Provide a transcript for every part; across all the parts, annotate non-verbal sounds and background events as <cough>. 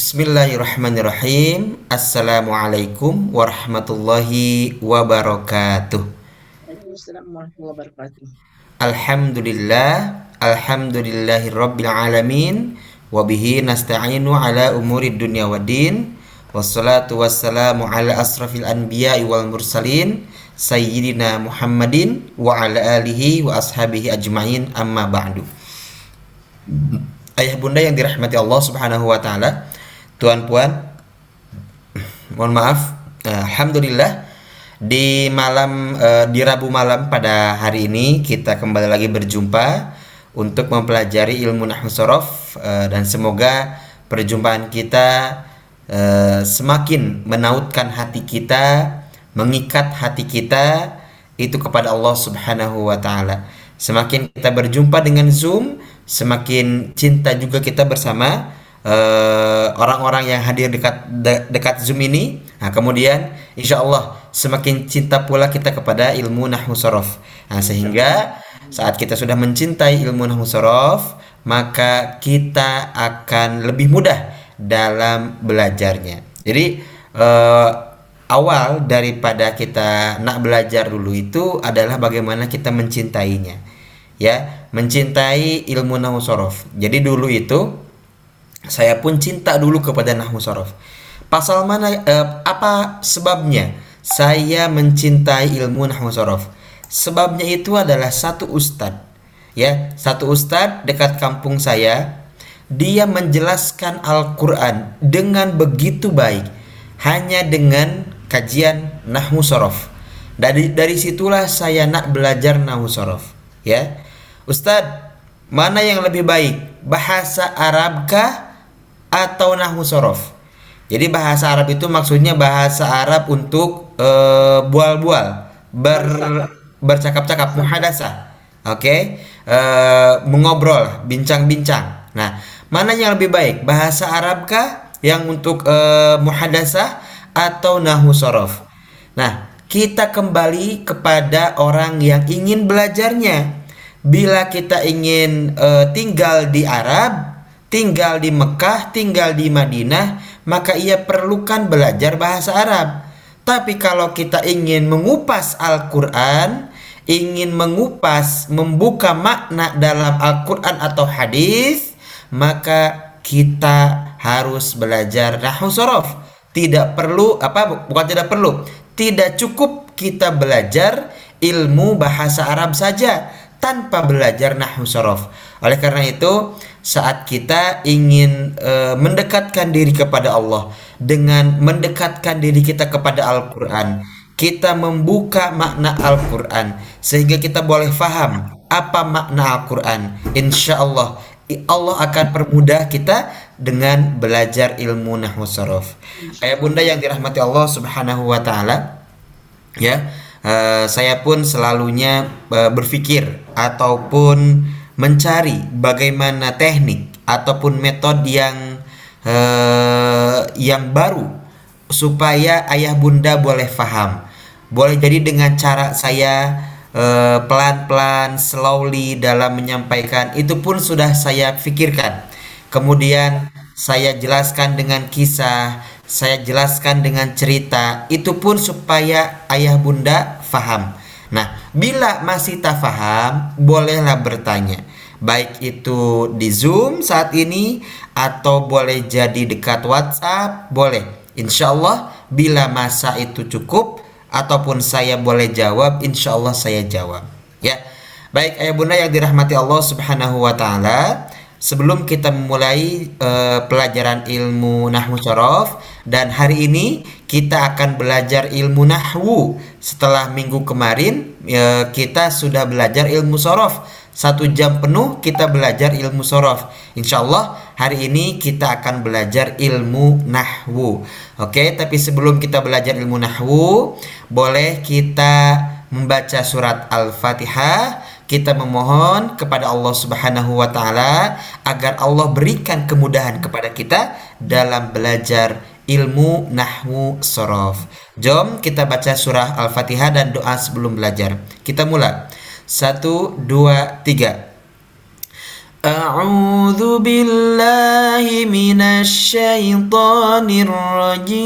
Bismillahirrahmanirrahim. Assalamualaikum warahmatullahi wabarakatuh. Alhamdulillah, alhamdulillahi rabbil alamin. Wabihi nasta'inu ala umuri dunya waddin. Wassalatu wassalamu ala asrafil anbiya'i wal mursalin. Sayyidina Muhammadin wa ala alihi wa ashabihi ajma'in amma ba'du. Ayah bunda yang dirahmati Allah subhanahu wa ta'ala Tuan puan Mohon maaf. Alhamdulillah Di malam uh, Di Rabu malam pada hari ini Kita kembali lagi berjumpa Untuk mempelajari ilmu Nahwu Sorof uh, Dan semoga Perjumpaan kita uh, Semakin menautkan hati kita Mengikat hati kita Itu kepada Allah subhanahu wa ta'ala. Semakin kita berjumpa dengan Zoom Semakin cinta juga kita bersama Eh, orang-orang uh, yang hadir dekat de, dekat Zoom ini. Nah, kemudian insya Allah semakin cinta pula kita kepada ilmu nahwu sorof. Nah, sehingga saat kita sudah mencintai ilmu nahwu sorof, maka kita akan lebih mudah dalam belajarnya. Jadi uh, awal daripada kita nak belajar dulu itu adalah bagaimana kita mencintainya. Ya, mencintai ilmu nahwu sorof. Jadi dulu itu saya pun cinta dulu kepada nahwu sorof. Pasal mana eh, apa sebabnya saya mencintai ilmu nahwu sorof? Sebabnya itu adalah satu ustad, ya, satu ustad dekat kampung saya. Dia menjelaskan Al-Quran dengan begitu baik, hanya dengan kajian nahwu sorof. Dari dari situlah saya nak belajar nahwu sorof, ya. Ustadz, mana yang lebih baik? Bahasa Arabkah atau nahwu sorof. Jadi bahasa Arab itu maksudnya bahasa Arab untuk uh, bual-bual, ber bercakap-cakap muhadasa. Oke? Okay? Uh, eh, mengobrol, bincang-bincang. Nah, mana yang lebih baik? Bahasa Arabkah yang untuk uh, muhadasa atau nahwu sorof? Nah, kita kembali kepada orang yang ingin belajarnya. Bila kita ingin uh, tinggal di Arab, tinggal di Mekah, tinggal di Madinah, maka ia perlukan belajar bahasa Arab. Tapi kalau kita ingin mengupas Al-Quran, ingin mengupas, membuka makna dalam Al-Quran atau hadis, maka kita harus belajar nahwu sorof. Tidak perlu apa bukan tidak perlu, tidak cukup kita belajar ilmu bahasa Arab saja tanpa belajar nahwu sorof. Oleh karena itu, saat kita ingin e, mendekatkan diri kepada Allah dengan mendekatkan diri kita kepada Al-Qur'an, kita membuka makna Al-Qur'an sehingga kita boleh faham apa makna Al-Qur'an. Insya Allah Allah akan permudah kita dengan belajar ilmu nahwu sorof. Ayah bunda yang dirahmati Allah Subhanahu wa taala, ya, uh, saya pun selalunya uh, berpikir ataupun mencari bagaimana teknik ataupun metode yang uh, yang baru supaya ayah bunda boleh faham. Boleh jadi dengan cara saya pelan-pelan, slowly dalam menyampaikan itu pun sudah saya pikirkan. Kemudian saya jelaskan dengan kisah, saya jelaskan dengan cerita, itu pun supaya ayah bunda faham. Nah, bila masih tak faham, bolehlah bertanya. Baik itu di Zoom saat ini atau boleh jadi dekat WhatsApp, boleh. Insya Allah bila masa itu cukup ataupun saya boleh jawab, insya Allah saya jawab. Ya, baik ayah bunda yang dirahmati Allah Subhanahu Wa Taala. Sebelum kita memulai uh, pelajaran ilmu nahwu sorof dan hari ini kita akan belajar ilmu nahwu. Setelah minggu kemarin uh, kita sudah belajar ilmu sorof. Satu jam penuh kita belajar ilmu sorof. Insya Allah hari ini kita akan belajar ilmu nahwu. Oke, tapi sebelum kita belajar ilmu nahwu, boleh kita membaca surat Al-Fatihah kita memohon kepada Allah Subhanahu wa taala agar Allah berikan kemudahan kepada kita dalam belajar ilmu nahwu sorof. Jom kita baca surah Al-Fatihah dan doa sebelum belajar. Kita mulai. Satu, dua, tiga. أعوذ بالله من الشيطان الرجيم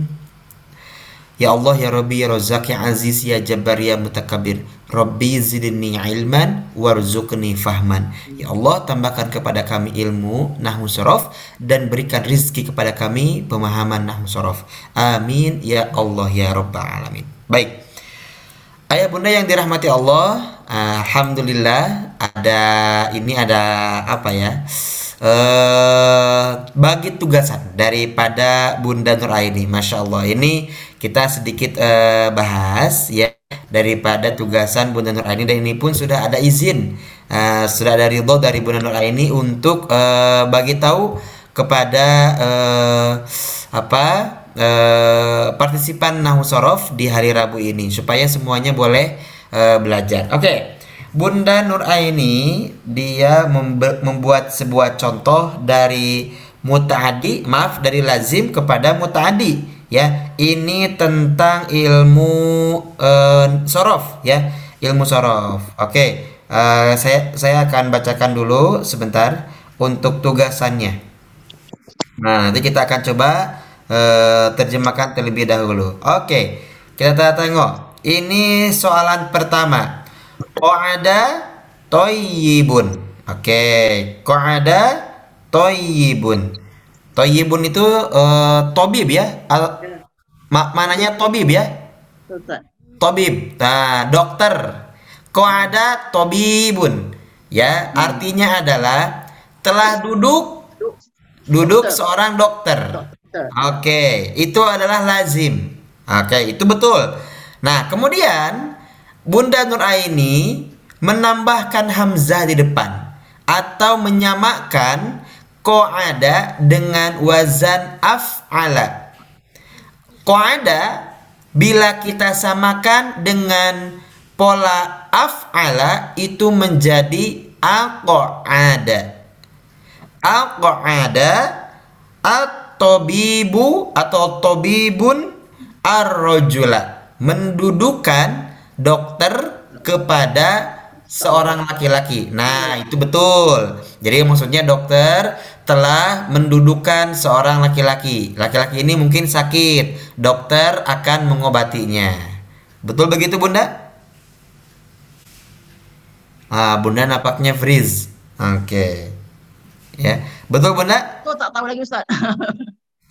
Ya Allah ya Rabbi ya Razak ya Aziz ya Jabbar ya Mutakabir Rabbi zidni ilman warzuqni fahman. Ya Allah tambahkan kepada kami ilmu Nahmu sorof Dan berikan rizki kepada kami pemahaman Nahmu sorof. Amin. Ya Allah ya Rabbal Alamin. Baik. Ayah bunda yang dirahmati Allah Alhamdulillah Ada ini ada apa ya eh, bagi tugasan daripada Bunda Nur Aini. Masya Allah. Ini kita sedikit eh, bahas ya daripada tugasan Bunda Nur Aini dan ini pun sudah ada izin uh, sudah ada ridho dari Bunda Nur Aini untuk uh, bagi tahu kepada uh, apa uh, partisipan Nahu Sorof di hari Rabu ini supaya semuanya boleh uh, belajar. Oke. Okay. Bunda Nur Aini dia membuat sebuah contoh dari mutaadi, maaf dari lazim kepada mutaadi ya. Ini tentang ilmu uh, sorof ya, ilmu sorof. Oke, uh, saya saya akan bacakan dulu sebentar untuk tugasannya. Nah, nanti kita akan coba uh, terjemahkan terlebih dahulu. Oke, kita tengok. Ini soalan pertama. Qa'ada toyibun. Oke, qa'ada toyibun. Toyibun itu uh, tobib ya? Al ma mananya tobib ya? Tobib. Nah, dokter. Qa'ada tobibun. Ya, artinya adalah telah duduk duduk seorang dokter. Oke, itu adalah lazim. Oke, itu betul. Nah, kemudian Bunda Nur Aini menambahkan hamzah di depan atau menyamakan qa'ada dengan wazan af'ala. Qa'ada bila kita samakan dengan pola af'ala itu menjadi aqa'ada. Aqa'ada at-tabibu atau tabibun ar-rajula mendudukan dokter kepada seorang laki-laki. Nah, itu betul. Jadi maksudnya dokter telah mendudukan seorang laki-laki. Laki-laki ini mungkin sakit. Dokter akan mengobatinya. Betul begitu, Bunda? Ah, Bunda napaknya freeze. Oke. Okay. Ya. Betul, Bunda? Oh, tak tahu lagi, Ustaz.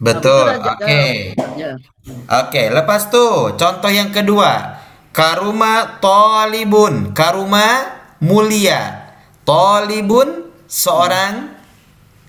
Betul. Oke. Okay. Ya. Oke, okay, lepas tuh contoh yang kedua. Karuma tolibun. Karuma mulia. Tolibun seorang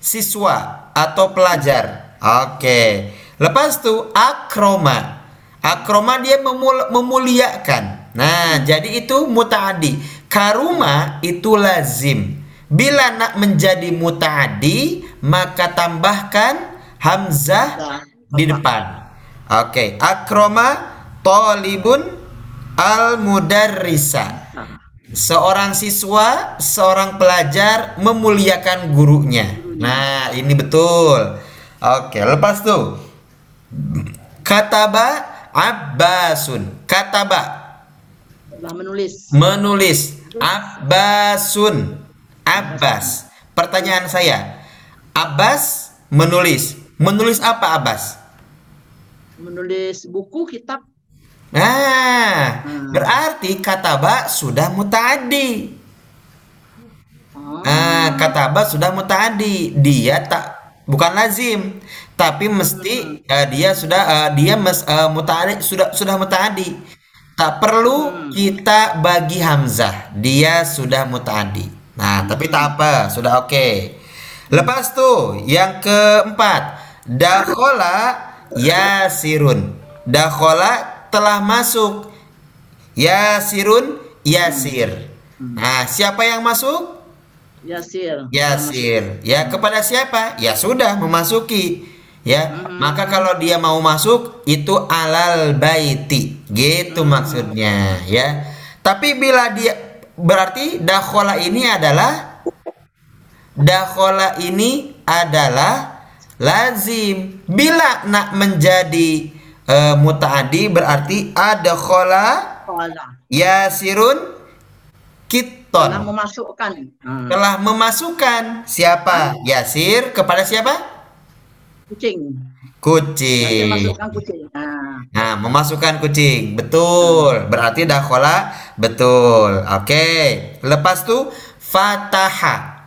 siswa atau pelajar. Oke. Lepas itu akroma. Akroma dia memul memuliakan. Nah, jadi itu mutaadi. Karuma itu lazim. Bila nak menjadi mutaadi, maka tambahkan hamzah di depan. Oke, akroma tolibun Al-mudarrisa. Seorang siswa, seorang pelajar memuliakan gurunya. Nah, ini betul. Oke, lepas tuh. Kataba Abbasun. Kataba menulis. Menulis. Abbasun. Abbas. Pertanyaan saya. Abbas menulis. Menulis apa Abbas? Menulis buku, kitab, Nah, hmm. berarti kataba sudah mutadi. Oh. Nah, kataba sudah mutadi. Dia tak bukan lazim, tapi mesti eh, dia sudah eh, dia mes, eh, mutaadi sudah sudah mutaadi. Tak perlu kita bagi hamzah. Dia sudah mutaadi. Nah, tapi tak apa, sudah oke. Lepas tuh yang keempat, dakhola yasirun. Dakhola telah masuk. Yasirun yasir. Nah, siapa yang masuk? Yasir. Yasir. Ya kepada siapa? Ya sudah memasuki. Ya, maka kalau dia mau masuk itu alal baiti. Gitu maksudnya, ya. Tapi bila dia berarti dakhola ini adalah dakhola ini adalah lazim. Bila nak menjadi eh, mutaadi berarti ada khola Kola. yasirun kiton Telah memasukkan. Hmm. telah memasukkan. Siapa? Yasir kepada siapa? Kucing. Kucing. Masukkan kucing. Nah. nah memasukkan kucing. Betul. Berarti dakhola betul. Oke. Lepas tuh fataha.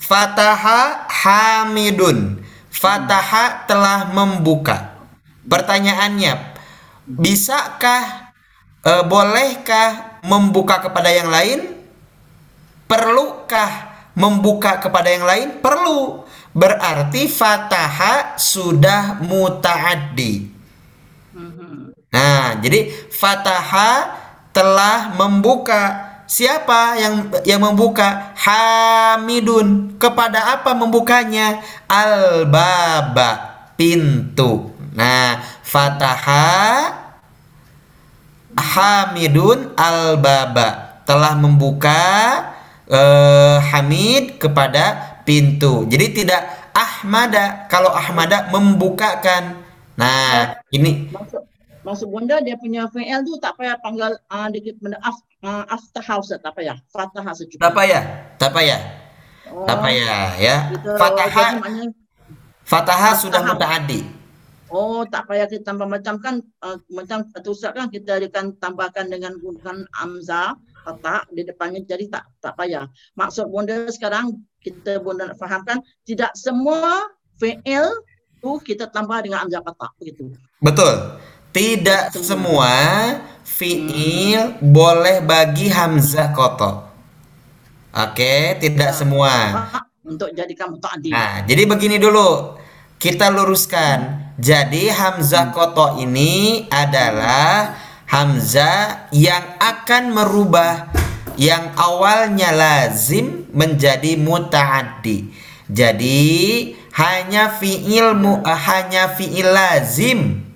Fataha hamidun. Fataha telah membuka pertanyaannya bisakah eh, bolehkah membuka kepada yang lain Perlukah membuka kepada yang lain? Perlu. Berarti fataha sudah mutaaddi. Mhm. Nah, jadi fataha telah membuka. Siapa yang yang membuka? Hamidun. Kepada apa membukanya? Al-baba, pintu. Nah, fataha Hamidun al-baba telah membuka eh, Hamid kepada pintu. Jadi tidak Ahmada. Kalau Ahmada membukakan. Nah, ini Maksud maksud bunda dia punya VL tu tak payah panggil uh, dikit benda af, uh, after house tak payah. Fatah secukup. tak payah, tak payah, Oh, tak payah ya. Fataha, maknanya Fataha sudah mutaaddi. Oh, tak payah kita tambah macam kan uh, macam tu Ustaz kan kita akan tambahkan dengan gunakan amza fatah di depannya jadi tak tak payah. Maksud bunda sekarang kita bunda nak fahamkan tidak semua VL tu kita tambah dengan amza fatah begitu. Betul. Tidak Betul. semua fiil boleh bagi hamzah koto. Oke, tidak semua. Faham? Untuk jadikan mutaaddi. Nah, jadi begini dulu. Kita luruskan. Jadi hamzah koto ini adalah hamzah yang akan merubah yang awalnya lazim menjadi mutaaddi. Jadi hanya fiil mu, hanya fiil lazim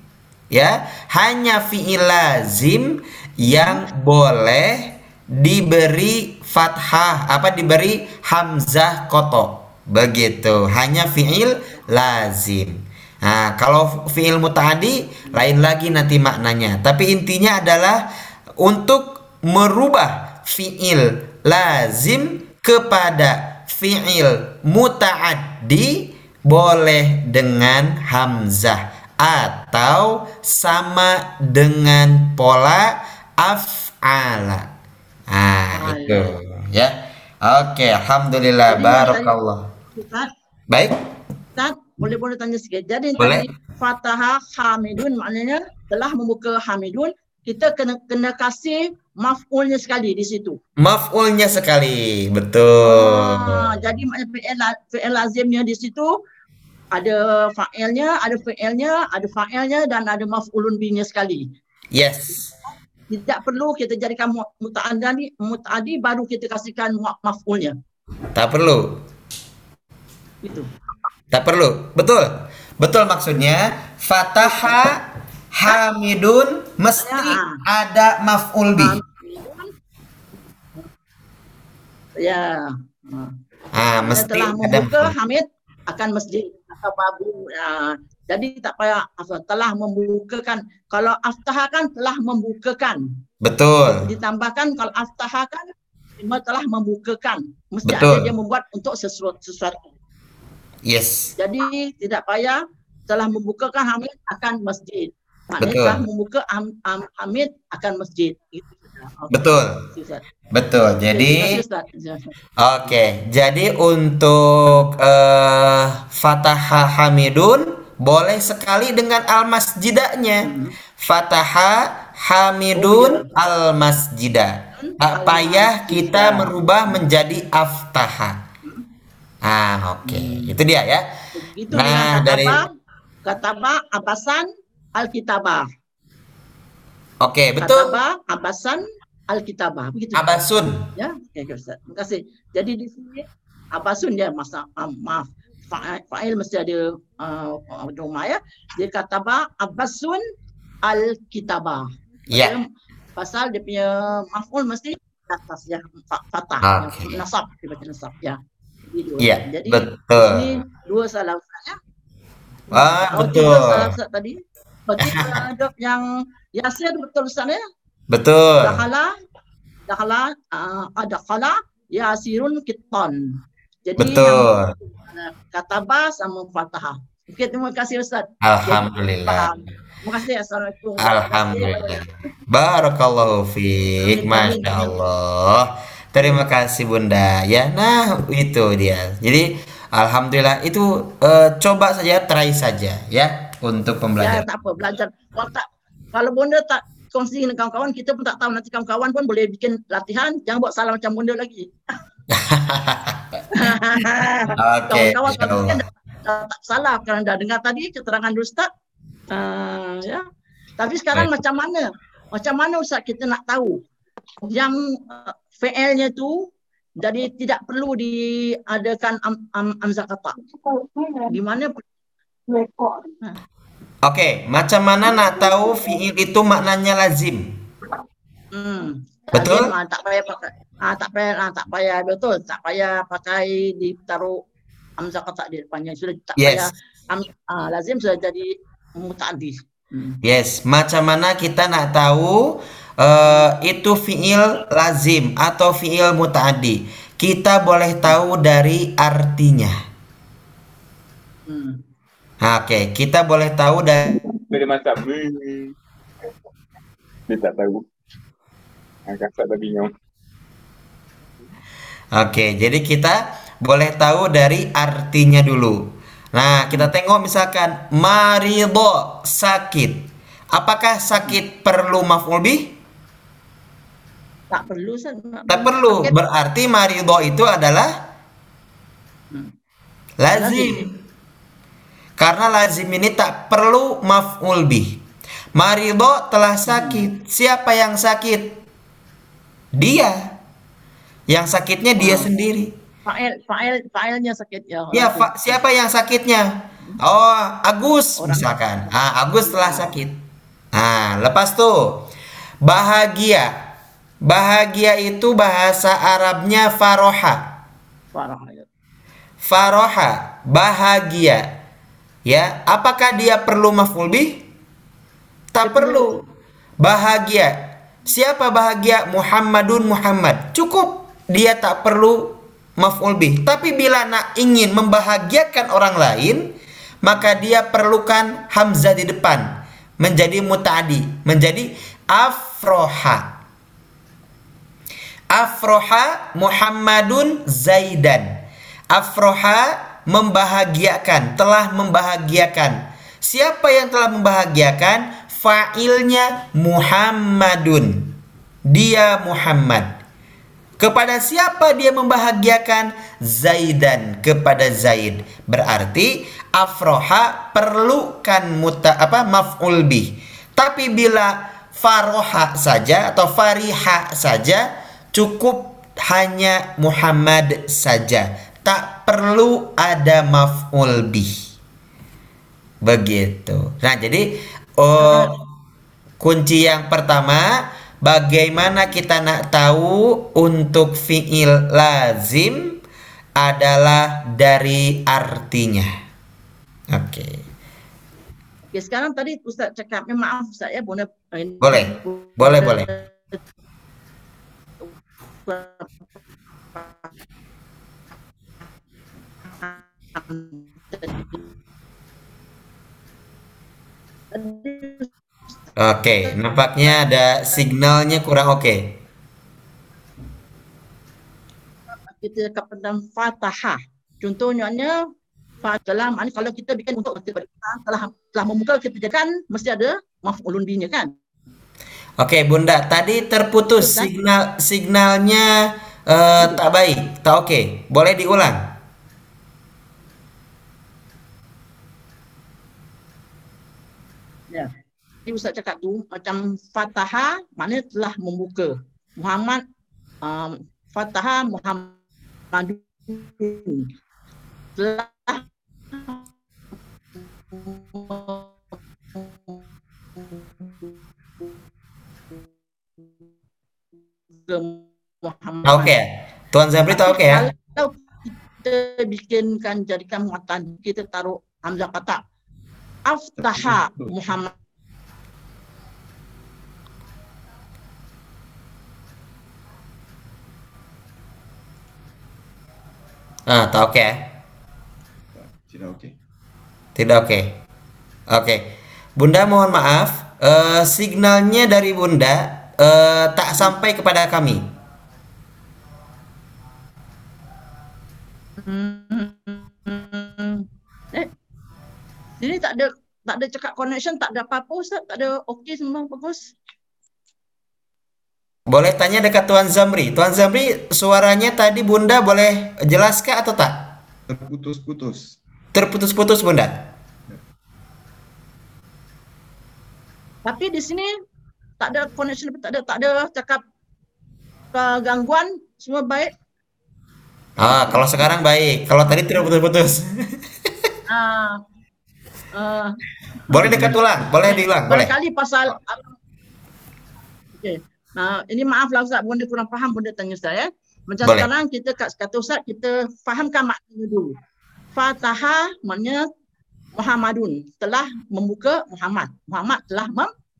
ya, hanya fiil lazim yang boleh diberi fathah apa diberi hamzah koto. Begitu. Hanya fiil lazim nah kalau fiil mutaadi lain lagi nanti maknanya. Tapi intinya adalah untuk merubah fiil lazim kepada fiil mutaaddi boleh dengan hamzah atau sama dengan pola af'ala. Ah, itu ya. Oke, alhamdulillah. Barakallah. Baik, Ustaz, boleh boleh tanya sikit. Jadi Boleh. tadi Fataha Hamidun maknanya telah membuka Hamidun, kita kena kena kasih maf'ulnya sekali di situ. maf'ulnya sekali. Betul. Ah, jadi maknanya fi'il fi'il lazimnya di situ ada fa'ilnya, ada fi'ilnya, ada fa'ilnya dan ada maf'ulun binya sekali. Yes. Tidak perlu kita jadikan mu- muta'addi muta'addi baru kita kasihkan maf'ulnya. Tak perlu. Itu. Tak perlu. Betul. Betul maksudnya fataha hamidun mesti Ya. ada maf'ul bih. Ya. Ah. Mesti telah ada membuka maf'ul. Hamid akan masjid atau babu. Ya. Jadi tak payah apa, telah membukakan. Kalau aftaha kan telah membukakan. Betul. Ditambahkan kalau aftaha kan telah membukakan. Mesti Betul. ada dia membuat untuk sesuatu. sesuatu. Yes. Jadi tidak payah telah membukakan Hamid akan masjid. Maknanya Betul. telah membuka Ham- Ham- Hamid akan masjid. Itu saja. Okey. Betul. Betul. Jadi. Oke, jadi untuk eh Fataha Hamidun boleh sekali dengan al masjidanya. Hmm. Fataha Hamidun al masjidah. Tak payah kita merubah menjadi aftaha. Ah, oke. Itu dia ya. Begitu Nah, dengan dari- kataba, abasan alkitabah. Oke, betul. Kataba abasan alkitabah. Begitu. Abasun. Ya, oke okay, Ustaz. Terima kasih. Jadi di sini abasun dia masa um, maaf fa- fa'il mesti ada uh, rumah ya. Dia kataba abasun alkitabah. Ya. Dia Pasal dia punya maf'ul mesti atas ya fa- fatah Oke. ya, nasab dia baca nasab ya. Gitu. Iya, Jadi betul. ini dua salah Ustaz ya. Ah, Oh, betul. Ustaz tadi. Berarti <laughs> ada yang Yasir betul Ustaz ya? Betul. Dakhala dakhala uh, ada khala yasirun kiton. Jadi Betul. yang kataba sama fatahah. Oke, terima kasih Ustaz. Alhamdulillah. Paham. Terima kasih. Assalamualaikum. Alhamdulillah. Barakallahu fiik. Masya Allah. Terima kasih Bunda. Ya, nah itu dia. Jadi Alhamdulillah itu eh, coba saja, try saja ya untuk Ya, pembelajaran. tak apa belajar. Kalau tak kalau bunda tak kongsi dengan kawan-kawan, kita pun tak tahu nanti kawan-kawan pun boleh bikin latihan. Jangan buat salah macam bunda lagi. <laughs> <laughs> Oke, kawan-kawan tak salah kerana dah dengar tadi keterangan Ustaz. Uh, ya. Tapi sekarang Baik. macam mana? Macam mana Ustaz kita nak tahu yang uh, VL-nya tu jadi tidak perlu diadakan am, am, amzah kata. Di mana Oke, macam mana nak tahu fiil itu maknanya lazim? Hmm. Betul? Lazim, ah, tak payah pakai. Ah, tak payah, ah, tak payah betul. Tak payah pakai ditaruh hamzah kata di depannya. Sudah tak Yes. payah. Am, ah, lazim sudah jadi mutaaddi. Hmm. Yes, macam mana kita nak tahu eh, itu fiil lazim atau fiil mutaaddi? Kita boleh tahu dari artinya. Hmm. Oke, kita boleh tahu dari masak hmm. Dia tak tahu Ah, Kakak tak bingung Oke, jadi kita boleh tahu dari artinya dulu. Nah, kita tengok misalkan marido sakit. Apakah sakit perlu maf'ul bih? Tak perlu Ustaz. Tak perlu. Berarti marido itu adalah Hmm. lazim. Karena lazim ini tak perlu maf'ul bih. Marido telah sakit. Siapa yang sakit? Dia. Yang sakitnya dia Hmm. sendiri. Fa'il, fa'il, fa'ilnya sakit ya. Ya, fa- siapa yang sakitnya? Oh, Agus Orang- misalkan. Ah, Agus telah sakit. Ah, lepas tuh bahagia. Bahagia itu bahasa Arabnya faroha. Farah, ya. Faroha, bahagia. Ya, apakah dia perlu maf'ul bih? Tak perlu. Bahagia. Siapa bahagia? Muhammadun Muhammad. Cukup. Dia tak perlu maf'ul bih. Tapi bila nak ingin membahagiakan orang lain, maka dia perlukan hamzah di depan menjadi muta'adi, menjadi afroha. Afroha Muhammadun Zaidan. Afroha membahagiakan, telah membahagiakan. Siapa yang telah membahagiakan? Fa'ilnya Muhammadun. Dia Muhammad. Kepada siapa dia membahagiakan? Zaidan kepada Zaid. Berarti afroha perlukan muta apa maf'ul bih. Tapi bila faroha saja atau fariha saja cukup hanya Muhammad saja. Tak perlu ada maf'ul bih. Begitu. Nah, jadi oh, kunci yang pertama bagaimana kita nak tahu untuk fiil lazim adalah dari artinya. Oke. Oke, sekarang tadi Ustaz cakapnya maaf Ustaz ya, Bunda. Boleh. Boleh, boleh. Oke, nampaknya ada signalnya kurang oke. kita cakap tentang fatahah. Contohnya maknanya kalau kita bikin untuk kita telah telah membuka kita jadikan mesti ada maf'ulun bihi kan. Oke, Bunda, tadi terputus kan? signal signalnya eh, tak baik. Tak oke. Boleh diulang? Ya. Jadi Ustaz cakap tu macam fataha maknanya telah membuka. Muhammad um, fataha Muhammadun telah ke Muhammad. Oke ya? Tuan Zabri tak oke ya? Kalau kita bikinkan jadikan muatan kita taruh hamzah kata aftaha Muhammad Ah, tak oke ya? Tidak okey. Tidak oke. Oke. Bunda mohon maaf, eh, signalnya dari Bunda eh, tak sampai kepada kami. Hmm. Eh, sini tak ada tak ada cakap connection, tak ada apa-apa Ustaz, tak ada okey semua bagus. Boleh tanya dekat Tuan Zamri. Tuan Zamri, suaranya tadi Bunda boleh jelaskan atau tak? Terputus-putus. Terputus-putus Bunda. Tapi di sini tak ada connection, tak ada tak ada cakap uh, gangguan, semua baik. Ah, kalau sekarang baik. Kalau tadi terputus-putus. <laughs> Ah, uh, boleh dekat ulang, boleh diulang, boleh. Barangkali pasal Okey. Nah, ini maaf lah Ustaz, bunda kurang faham bunda tanya saya. Macam Boleh. sekarang kita kat kata Ustaz kita fahamkan maknanya dulu. Fataha maknanya Muhammadun telah membuka Muhammad. Muhammad telah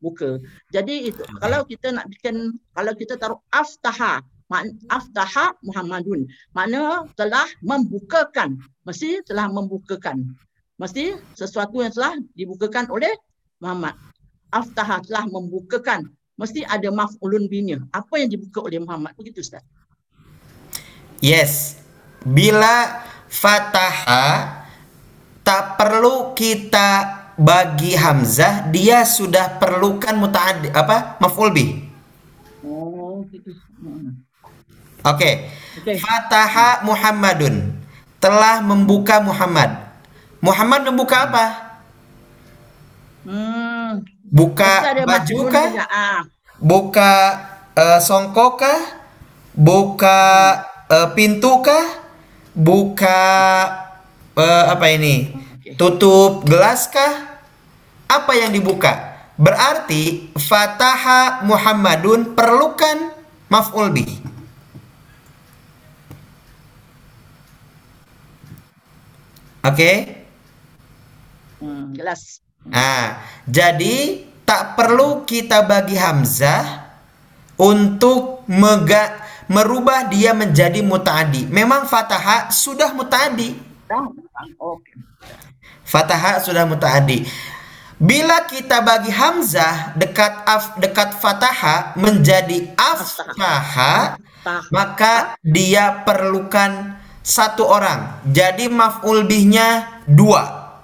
membuka. Jadi itu kalau kita nak bikin kalau kita taruh aftaha mak- aftaha Muhammadun makna telah membukakan mesti telah membukakan. Mesti sesuatu yang telah dibukakan oleh Muhammad. Aftaha telah membukakan mesti ada maf'ulun binya. Apa yang dibuka oleh Muhammad? Begitu Ustaz. Yes. Bila fataha tak perlu kita bagi hamzah, dia sudah perlukan mutaaddi apa? Maf'ul bih. oh gitu. Oke. Okey. Fataha Muhammadun telah membuka Muhammad. Muhammad membuka apa? hmm Buka baju kah? ah Buka eh, songkok kah? Buka eh, pintu kah? Buka eh, apa ini? Tutup gelas kah? Apa yang dibuka? Berarti fataha Muhammadun perlukan maf'ul bih. Oke? hmm, jelas Nah, jadi tak perlu kita bagi hamzah untuk mega, merubah dia menjadi mutaadi. Memang fathah sudah mutaadi. Dah? Okey. Fathah sudah mutaadi. Bila kita bagi hamzah dekat af dekat fathah menjadi aftaha, Tah. maka dia perlukan satu orang. Jadi maf'ul bihnya dua.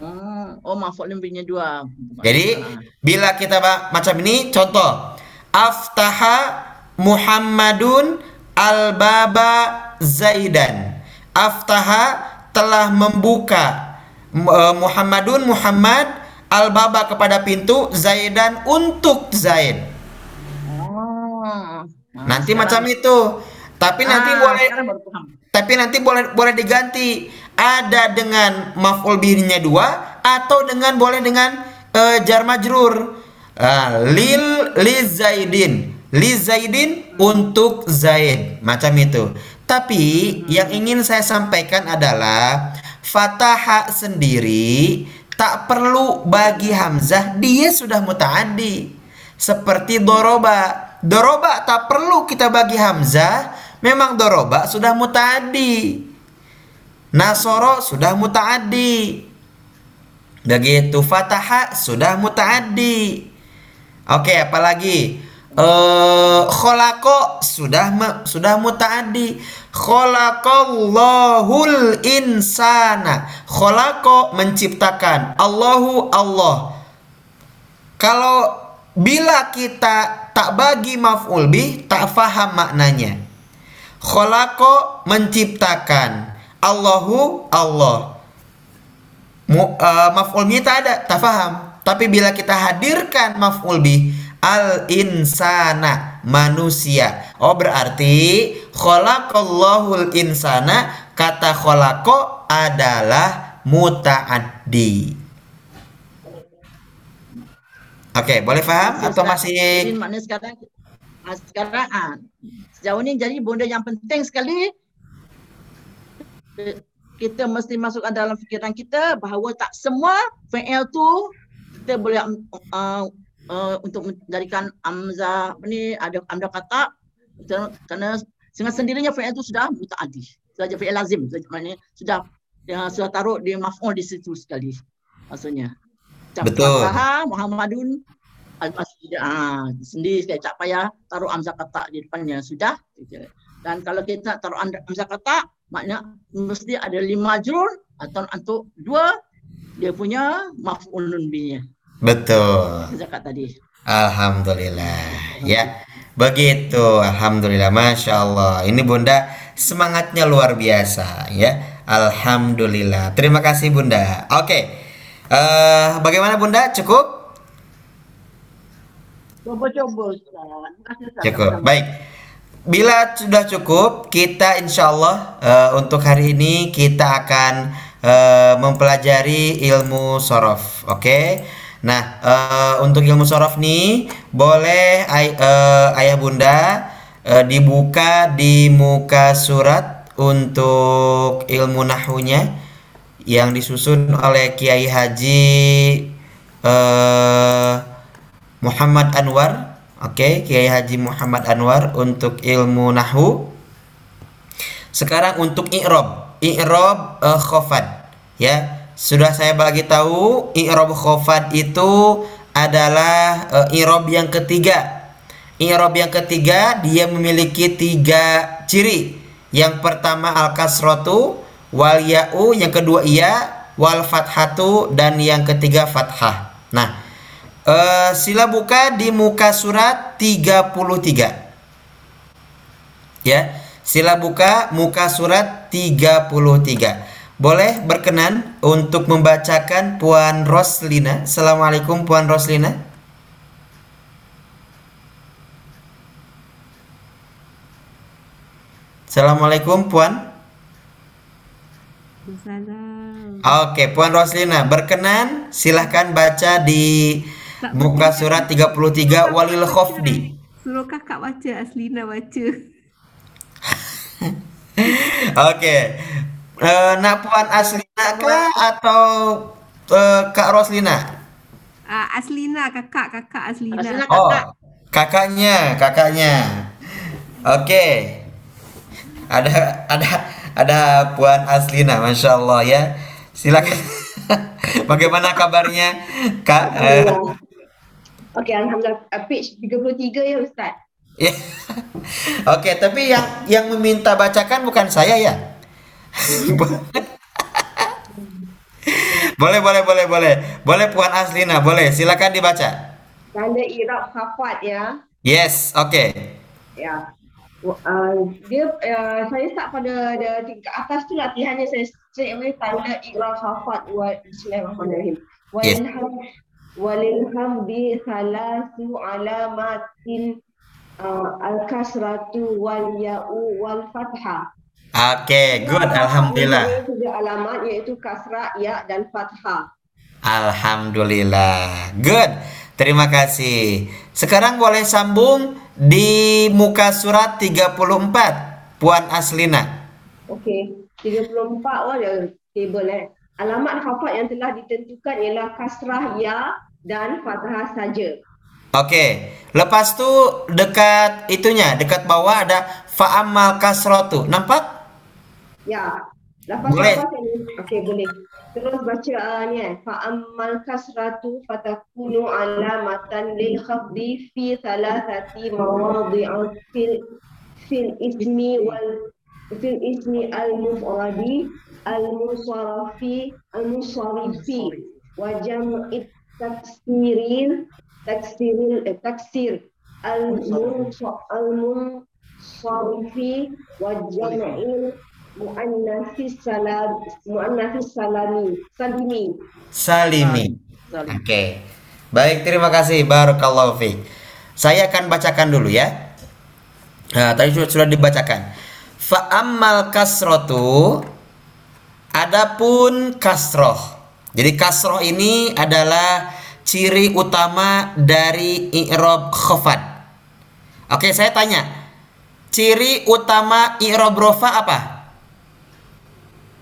Hmm. Oh, maf'ulun binya dua. Jadi bila kita macam ini contoh aftaha Muhammadun al-baba Zaidan. Aftaha telah membuka eh, Muhammadun Muhammad al-baba kepada pintu Zaidan untuk Zaid. Oh. Nanti macam itu. Tapi nanti Ah, boleh sekarang baru faham. tapi nanti boleh boleh diganti ada dengan maf'ul bihnya dua atau dengan boleh dengan eh, jar majrur Ah, lil li zaidin li zaidin untuk zaid macam itu tapi yang ingin saya sampaikan adalah fathah sendiri tak perlu bagi hamzah dia sudah mutaaddi. Seperti doroba. Doroba tak perlu kita bagi hamzah memang doroba sudah mutaaddi. Nasoro sudah mutaaddi. Begitu fataha sudah mutaaddi. Oke apalagi? Eh kholako sudah sudah mutaaddi khalaqallahul insana. Kholako menciptakan. Allahu Allah. Kalau bila kita tak bagi maf'ul bih tak faham maknanya. Kholako menciptakan. Allahu Allah. Uh, maf'ul bih tak ada, tak faham. Tapi bila kita hadirkan maf'ul bih al insana manusia. Oh berarti khalaqallahul insana kata khalaqo adalah mutaaddi. Oke, boleh paham atau masih maknanya sekarang sekarang sejauh ini jadi benda yang penting sekali kita mesti masukkan dalam fikiran kita bahawa tak semua fi'il tu kita boleh uh, uh, untuk menjadikan amzah apa ni ada amzah kata kerana dengan sendirinya fi'il tu sudah mutaaddi saja fi'il lazim. Maknanya sudah ya, sudah taruh di maf'ul di situ sekali maksudnya. Macam Betul. Fatahah, Muhammadun Al-Masjid ah, sendiri sekali. Tak payah taruh amzah kata di depannya. Sudah dan kalau kita taruh am- amzah kata maknanya mesti ada lima jurur atau untuk dua dia punya maf'ulun bihnya betul? zakat tadi. Alhamdulillah. Ya begitu Alhamdulillah Masya Allah. Ini Bunda semangatnya luar biasa ya. Alhamdulillah. Terima kasih Bunda. Oke Eh, bagaimana Bunda? Cukup? Coba-coba cukup. Baik. Bila sudah cukup kita insya Allah eh, untuk hari ini kita akan eh, mempelajari ilmu sorof. Oke nah eh, untuk ilmu sorof nih boleh ay- eh, ayah bunda eh, dibuka di muka surat untuk ilmu nahunya yang disusun oleh Kiai Haji eh, Muhammad Anwar Oke, Kiai Haji Muhammad Anwar untuk ilmu nahu. Sekarang untuk i'rob, i'rob eh, khofad, ya. Sudah saya bagi tahu i'rob khofad itu adalah eh, i'rob yang ketiga. I'rob yang ketiga dia memiliki tiga ciri. Yang pertama al kasrotu, wal ya'u, yang kedua iya, wal fathatu dan yang ketiga fathah. Nah, Eh, sila buka di muka surat 33. Ya, sila buka muka surat 33. Boleh berkenan untuk membacakan Puan Roslina. Assalamualaikum Puan Roslina. Assalamualaikum Puan. Salam. Oke, Puan Roslina, berkenan silahkan baca di muka surat 33 Walil Khofdi. Suruh kakak baca, Aslina baca. <laughs> Oke. Eh, nak Puan Aslina kah atau eh, Kak Roslina? Ah, Aslina, kakak, kakak Aslina. Aslina. Oh, Kakak. kakaknya, kakaknya. Oke. Ada ada ada Puan Aslina, Masya Allah ya. Silakan. <laughs> Bagaimana kabarnya, Kak? Eh, Okey, Alhamdulillah. Uh, Page 33 ya Ustaz. <laughs> ya. Oke, tapi yang yang meminta bacakan bukan saya ya. Boleh, boleh, boleh, boleh. Boleh Puan Aslina, boleh. Silakan dibaca. Tanda Irab Khafat ya. Yes, oke. Ya. Uh, dia uh, saya start pada tingkat atas tu latihannya saya straight away tanda Irab Khafat wa Bismillahirrahmanirrahim. Wa Yes. ilham walilham bi salasu alamatin uh, al-kasratu wal ya'u wal fathah. Oke, good. Alhamdulillah. Tiga alamat iaitu kasrah, ya dan fathah. Alhamdulillah. Good. Terima kasih. Sekarang boleh sambung di muka surat 34. Puan Aslina. Okey, 34 oh ada table eh. Alamat khafat yang telah ditentukan ialah kasrah ya dan fathah saja. Oke. Lepas tu dekat itunya, dekat bawah ada fa'amal kasrotu. Nampak? Ya. Lepas lepas yang okey boleh. Terus baca uh, ni eh. Fa'ammal kasratu fatakunu alamatan lil khafdi fi thalathati mawadhi'an fil fil ismi wal fil ismi al mufradi al musarafi al musarifi wa jam'i taksirin taksirin eh, taksir al munsarifi wa jam'il muannatsis salam muannatsis salami salimi Salimi. Salim. Oke. Baik, terima kasih. Barakallahu fiik. Saya akan bacakan dulu ya. Nah, tadi sudah, sudah dibacakan. Fa ammal kasrotu adapun kasroh. Jadi kasroh ini adalah ciri utama dari i'rab khafad. Oke, saya tanya. Ciri utama i'rab rofa apa?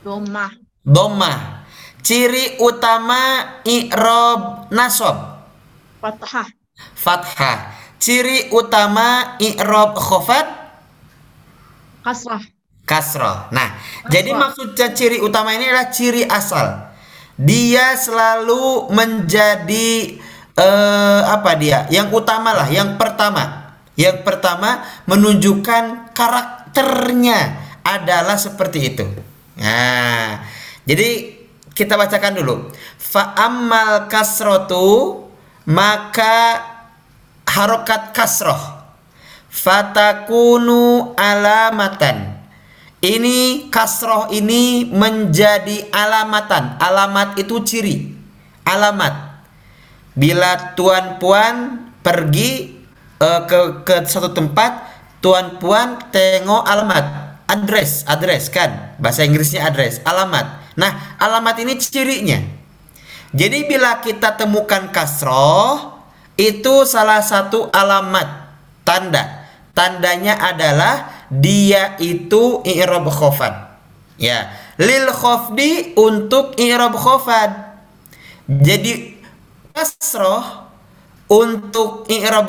Domah. Dhamma. Ciri utama i'rab nasab. Fathah. Fathah. Ciri utama i'rab khafad Kasrah. kasrah. Nah, jadi maksudnya ciri utama ini adalah ciri asal. Dia selalu menjadi eh, apa dia? Yang utama lah, yang pertama. Yang pertama menunjukkan karakternya adalah seperti itu. Nah, jadi kita bacakan dulu. Fa ammal kasrotu maka harokat kasroh. Fatakunu alamatan. Ini kasroh ini menjadi alamatan. Alamat itu ciri. Alamat. Bila tuan puan pergi eh, ke ke satu tempat tuan puan tengok alamat address address kan? Bahasa Inggrisnya address alamat. Nah alamat ini cirinya. Jadi bila kita temukan kasroh itu salah satu alamat tanda. Tandanya adalah dia itu i'rab khafad ya lil khafdi untuk i'rab khafad jadi kasroh untuk i'rab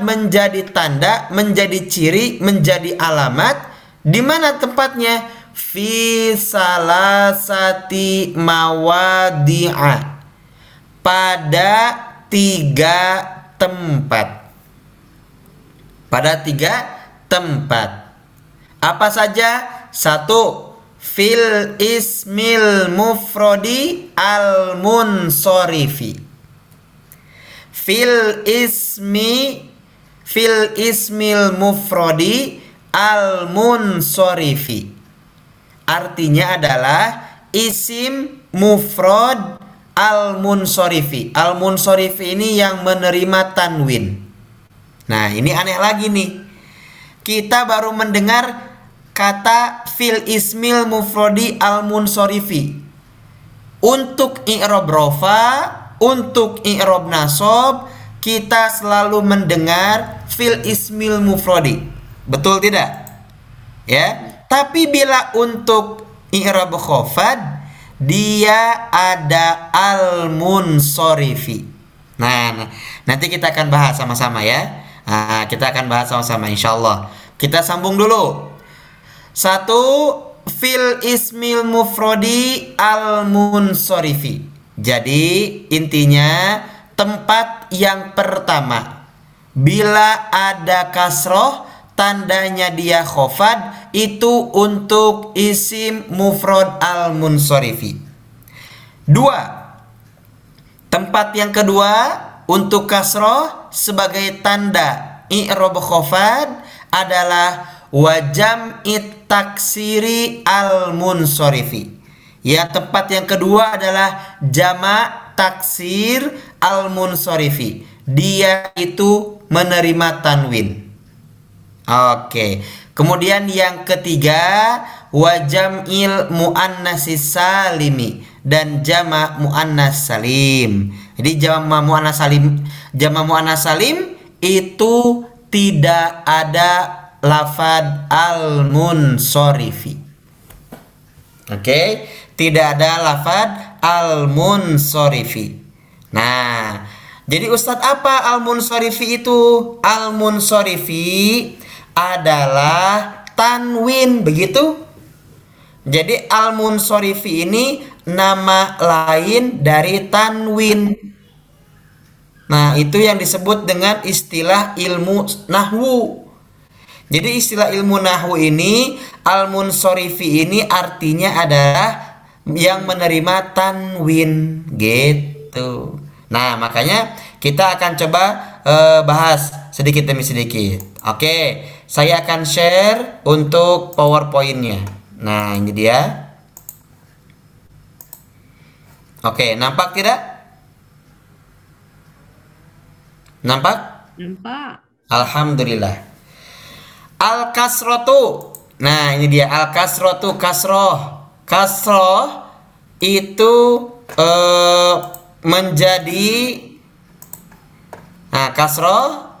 menjadi tanda menjadi ciri menjadi alamat di mana tempatnya fi salasati mawadi'a pada tiga tempat pada tiga tempat. Apa saja? Satu, fil ismil mufrodi al munsorifi. Fil ismi fil ismil mufrodi al munsorifi. Artinya adalah isim mufrod al munsorifi. Al munsorifi ini yang menerima tanwin. Nah, ini aneh lagi nih. Kita baru mendengar kata fil ismil mufrodi al munsorifi. Untuk i'rab rofa, untuk i'rab nasob, kita selalu mendengar fil ismil mufrodi. Betul tidak? Ya. Tapi bila untuk i'rab khafad, dia ada al munsorifi. Nah, nah, nanti kita akan bahas sama-sama ya. Nah, kita akan bahas sama-sama insya Allah. Kita sambung dulu. Satu, fil ismil mufrodi al munsorifi. Jadi intinya tempat yang pertama bila ada kasroh tandanya dia khofad itu untuk isim mufrad al munsorifi. Dua, tempat yang kedua untuk kasroh sebagai tanda i'rob khofad adalah wajam it taksiri al munsorifi. Ya tempat yang kedua adalah jama taksir al munsorifi. Dia itu menerima tanwin. Oke. Kemudian yang ketiga wajam il muannasis salimi dan jama muannas salim. Jadi jama muannas salim jama muannas salim itu tidak ada lafad al munsorifi. Oke, tidak ada lafad al munsorifi. Nah, jadi Ustadz apa al munsorifi itu? Al munsorifi adalah tanwin begitu. Jadi al munsorifi ini nama lain dari tanwin. Nah, itu yang disebut dengan istilah ilmu nahwu. Jadi istilah ilmu nahwu ini al-munsorifi ini artinya adalah yang menerima tanwin gitu. Nah, makanya kita akan coba eh, bahas sedikit demi sedikit. Oke, saya akan share untuk PowerPoint-nya. Nah, ini dia. Oke, nampak tidak? Nampak? Nampak. Alhamdulillah. Al kasrotu. Nah ini dia al kasrotu kasroh. Kasroh itu eh, menjadi Nah kasroh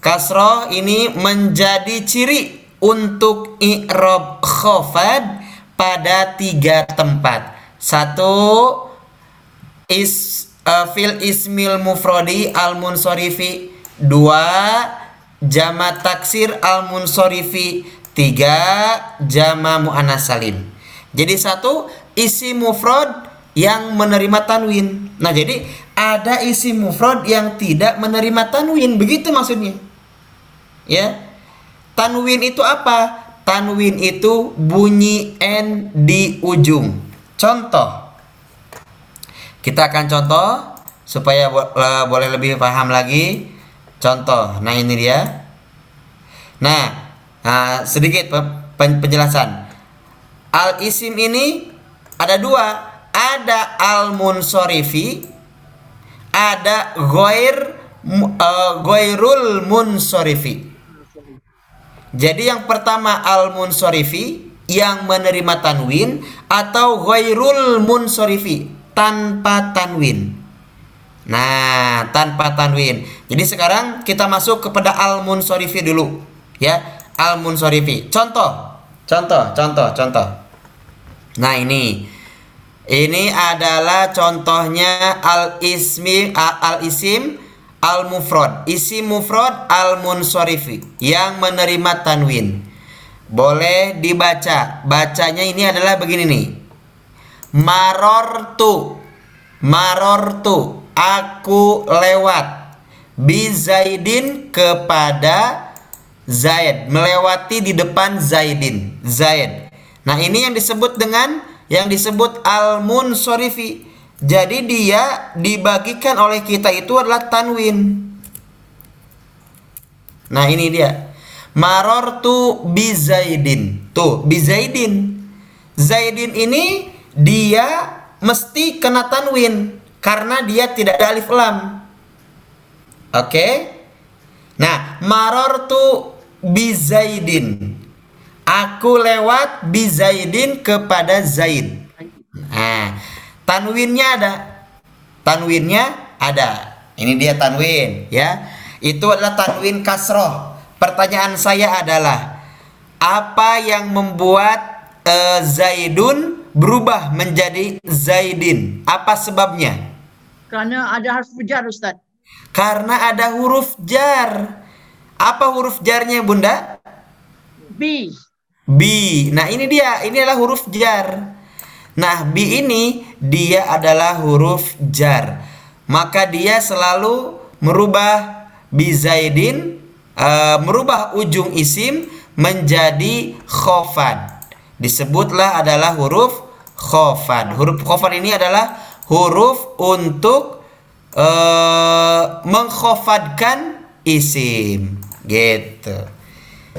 kasroh ini menjadi ciri untuk i'rob khofad pada tiga tempat. Satu is uh, fil ismil mufrodi al munsorifi dua jama taksir al munsorifi tiga jama muannas salim. Jadi satu isi mufrad yang menerima tanwin. Nah jadi ada isi mufrad yang tidak menerima tanwin. Begitu maksudnya ya tanwin itu apa tanwin itu bunyi n di ujung contoh kita akan contoh supaya bo- le- boleh lebih paham lagi. Contoh, nah ini dia. Nah, nah, sedikit pe- pen- penjelasan. Al isim ini ada dua, ada al munsorifi, ada goir mu- eh, goirul munsorifi. Jadi yang pertama al munsorifi yang menerima tanwin atau ghairul munsorifi tanpa tanwin. Nah, tanpa tanwin. Jadi sekarang kita masuk kepada al munsorifi dulu, ya. Al munsorifi. Contoh, contoh, contoh, contoh. Nah, ini ini adalah contohnya al ismi a- al isim al mufrad. Isim mufrad al munsorifi yang menerima tanwin. Boleh dibaca. Bacanya ini adalah begini nih. Marortu. Marortu. Aku lewat. Bi Zaidin kepada Zaid. Melewati di depan Zaidin. Zaid. Nah ini yang disebut dengan yang disebut al-munsorifi. Jadi dia dibagikan oleh kita itu adalah tanwin. Nah ini dia. Marortu bi Zaidin. Tuh, bi Zaidin. Ini dia mesti kena tanwin karena dia tidak ada alif lam. Oke? Nah, marortu bi Zaidin. Aku lewat bi Zaidin kepada Zaid. Nah, tanwinnya ada. Tanwinnya ada. Ini dia tanwin, ya. Itu adalah tanwin kasroh. Pertanyaan saya adalah apa yang membuat eh, Zaidun berubah menjadi Zaidin? Apa sebabnya? Kerana ada harf jar Ustaz. Karena ada huruf jar. Apa huruf jarnya, Bunda? B. B. Nah, ini dia. Ini adalah huruf jar. Nah, B ini dia adalah huruf jar. Maka dia selalu merubah bi Zaidin eh, merubah ujung isim menjadi khofad. Disebutlah adalah huruf khofad. Huruf khofad ini adalah huruf untuk eh, mengkhofadkan isim. Gitu.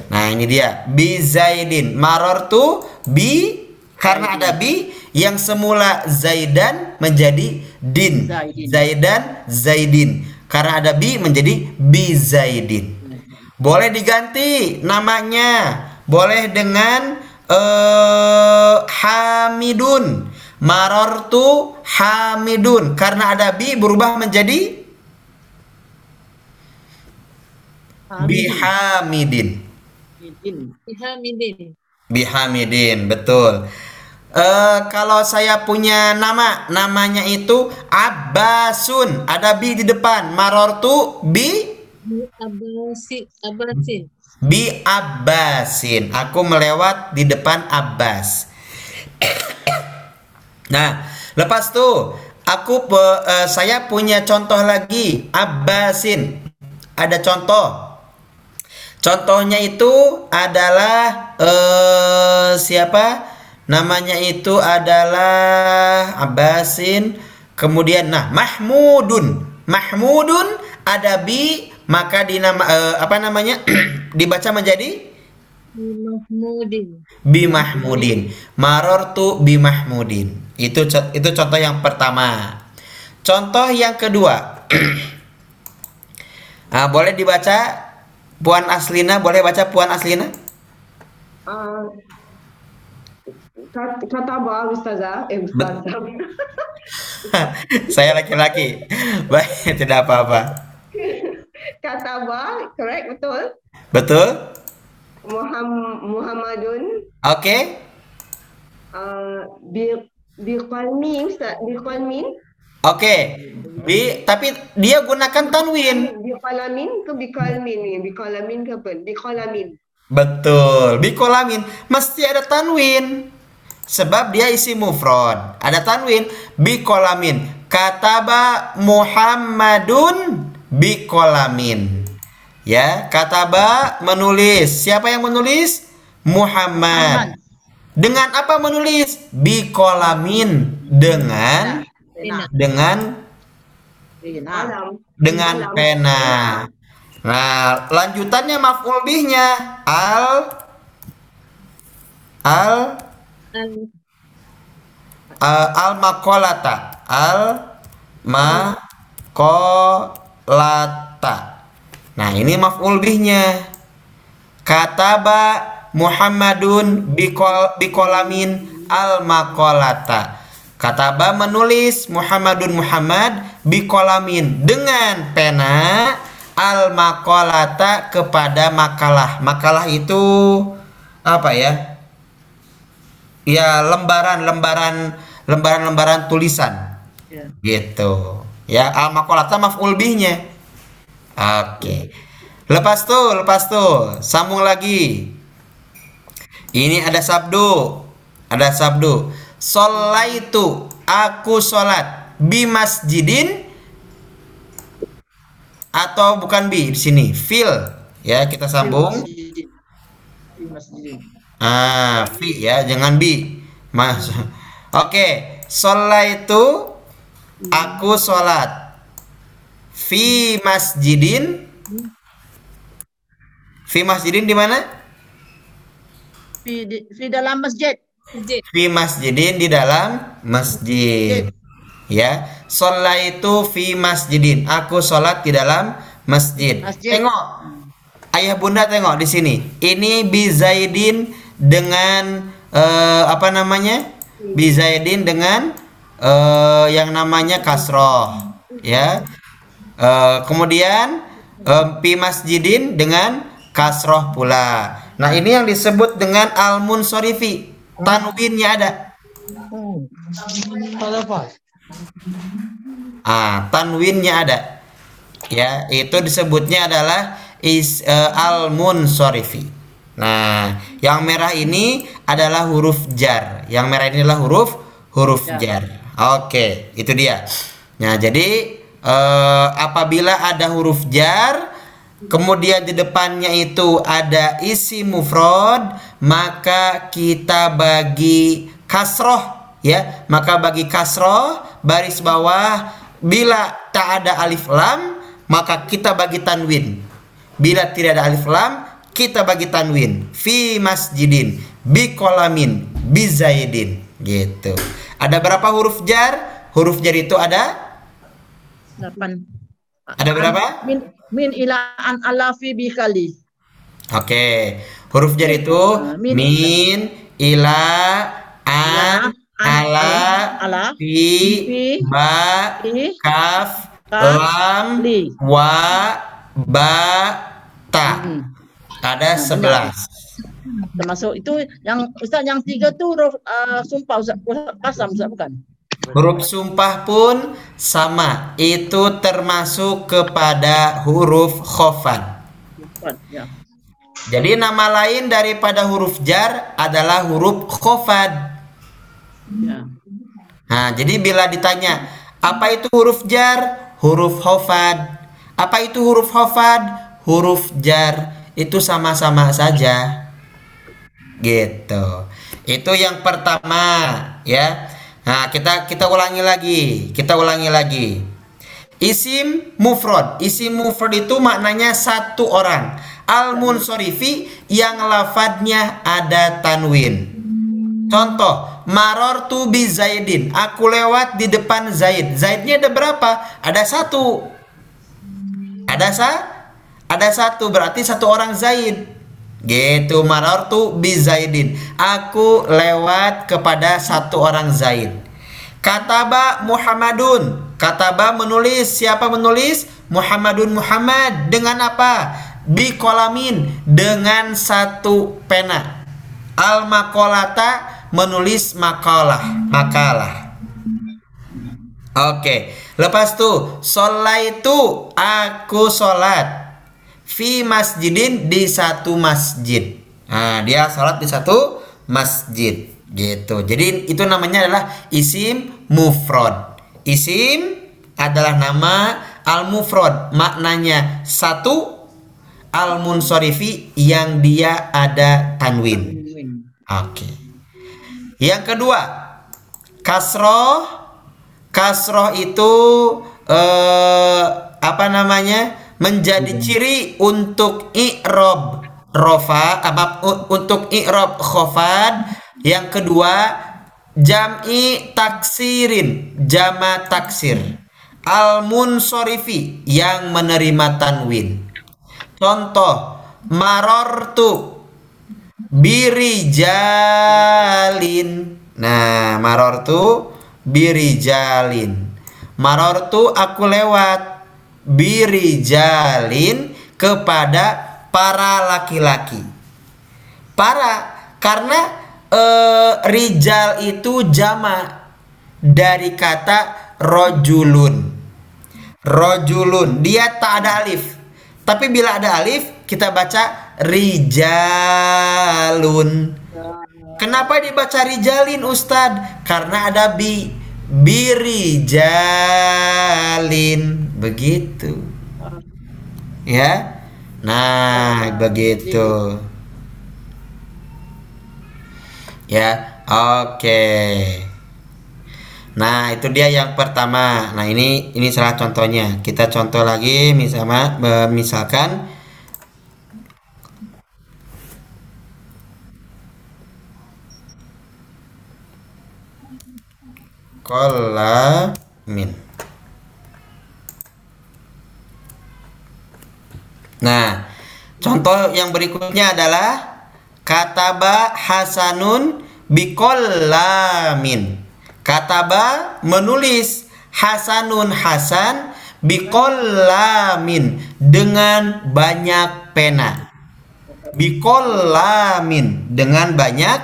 Nah ini dia bi Zaidin marortu bi karena ada bi yang semula Zaidan menjadi din. Zaidin. Zaidan Zaidin. Karena ada bi menjadi bi Zaidin. Boleh diganti namanya. Boleh dengan eh, Hamidun. Marortu Hamidun. Karena ada bi berubah menjadi bihamidin. Hamidin. Bihamidin, betul. Eh kalau saya punya nama, namanya itu Abbasun, ada bi di depan. Marortu bi Abasi, Abasin. bi Abbasin. Aku melewat di depan Abbas. <coughs> nah, Lepas tuh aku pe- eh, saya punya contoh lagi Abbasin. Ada contoh. Contohnya itu adalah eh siapa? Namanya itu adalah Abbasin. Kemudian nah Mahmudun. Mahmudun ada bi maka dinama eh, apa namanya? <clears throat> dibaca menjadi Mahmudin. bi Mahmudin. Marortu bi Mahmudin. Itu itu contoh yang pertama. Contoh yang kedua. <clears throat> Ah, boleh dibaca Puan Aslina, boleh baca Puan Aslina? Uh, kat- kata apa Ustazah? Eh Ustazah. Saya laki-laki. Baik, <laughs> tidak apa-apa. kata apa? Correct, betul? Betul? Muham, Muhammadun Oke. uh, bi Ustaz, biqalmin Oke. Bi tapi dia gunakan tanwin. biqalamin ke biqalmin? Biqalamin ke apa? Biqalamin. Betul. Bikolamin mesti ada tanwin. Sebab dia isi mufrad. Ada tanwin. Bikolamin. Kataba Muhammadun bikolamin. Ya, kataba menulis. Siapa yang menulis? Muhammad. Dengan apa menulis? Bikolamin. Dengan Pena. dengan Pena. Dengan pena. Nah, lanjutannya maf'ul bihnya al al Al uh, al makolata al makolata. Nah, ini maf'ul bihnya. Kataba Muhammadun bikol bikolamin al makolata. Kataba menulis Muhammadun Muhammad bikolamin dengan pena al makolata kepada makalah. Makalah itu apa ya? Ya lembaran-lembaran lembaran-lembaran tulisan Ya. gitu. Ya al makolata maf'ul bihnya. Oke. Lepas tuh, lepas tuh, sambung lagi. Ini ada sabdu. Ada sabdu. Solaitu aku sholat bi masjidin atau bukan bi di sini fil ya kita sambung. Ah fi ya jangan bi mas. <laughs> Oke solaitu aku sholat. Fi masjidin. Fi masjidin di mana? Di, di, di dalam masjid. Masjid. fi masjidin di dalam masjid. Ya itu fi masjidin. Aku sholat di dalam masjid, Masjid. tengok. Ayah bunda tengok di sini. Ini bi zaidin dengan eh, apa namanya? Bi zaidin dengan eh, yang namanya kasroh ya. Eh, kemudian eh, fi masjidin dengan kasroh pula. Nah ini yang disebut dengan al munsorifi tanwinnya ada. Ah, tanwinnya ada. Ya, itu disebutnya adalah is eh, al munsorifi. Nah, yang merah ini adalah huruf jar. Yang merah ini adalah huruf huruf jar. Oke, itu dia. Nah, jadi eh, apabila ada huruf jar kemudian di depannya itu ada isi mufrad, maka kita bagi kasroh ya, maka bagi kasroh baris bawah bila tak ada alif lam maka kita bagi tanwin. Bila tidak ada alif lam kita bagi tanwin fi masjidin bi kolamin bi zaidin gitu. Ada berapa huruf jar? Huruf jar itu ada Delapan. ada berapa? Min, min ila an alafi bi kali. Oke, huruf jar itu min. min, ila, an, ala, fi, ba, kaf, lam, wa, ba, ta. Hmm. Ada sebelas. Termasuk itu yang Ustaz yang tiga tu huruf uh, sumpah Ustaz, Ustaz kasam Ustaz bukan? Huruf sumpah pun sama. Itu termasuk kepada huruf khofan. Ya. Jadi nama lain daripada huruf jar adalah huruf khofad. Ya. Nah, jadi bila ditanya, apa itu huruf jar? Huruf hofad. Apa itu huruf hofad? Huruf jar. Itu sama-sama saja. Gitu. Itu yang pertama, ya. Nah, kita kita ulangi lagi. Kita ulangi lagi. Isim mufrad. Isim mufrad itu maknanya satu orang. Al munsorifi yang lafadnya ada tanwin. Contoh, marortu bi Zaidin. Aku lewat di depan Zaid. Zaidnya ada berapa? Ada satu. Ada sa? Ada satu. Berarti satu orang Zaid. Gitu, marortu bi Zaidin. Aku lewat kepada satu orang Zaid. Kataba Muhammadun. Kataba menulis. Siapa menulis? Muhammadun Muhammad. Dengan apa? Bi kolamin. Dengan satu pena. Al makolata menulis makalah. Makalah. Oke. Lepas tuh. itu Aku sholat. Fi masjidin di satu masjid. Nah, dia sholat di satu masjid gitu. Jadi itu namanya adalah isim mufrad. Isim adalah nama al mufrad, maknanya satu al munsorifi yang dia ada tanwin. Oke. Yang kedua, kasroh. Kasroh itu eh, apa namanya? Menjadi ciri untuk i'rob rofa apa untuk i'rob khofad yang kedua jam'i taksirin jama taksir. Al munsorifi yang menerima tanwin. Contoh marortu birijalin. Nah marortu birijalin. Marortu aku lewat birijalin kepada para laki-laki. Para karena eh, rijal itu jama dari kata rojulun. Rojulun dia tak ada alif. Tapi bila ada alif kita baca rijalun. Kenapa dibaca rijalin ustad karena ada bi birijalin begitu. Ya? Nah begitu. ya oke. Nah itu dia yang pertama. Nah ini ini salah contohnya. Kita contoh lagi misalnya misalkan kolamin Nah, contoh yang berikutnya adalah kataba hasanun bikollamin. Kataba menulis hasanun hasan bikollamin dengan banyak pena. Bikollamin dengan banyak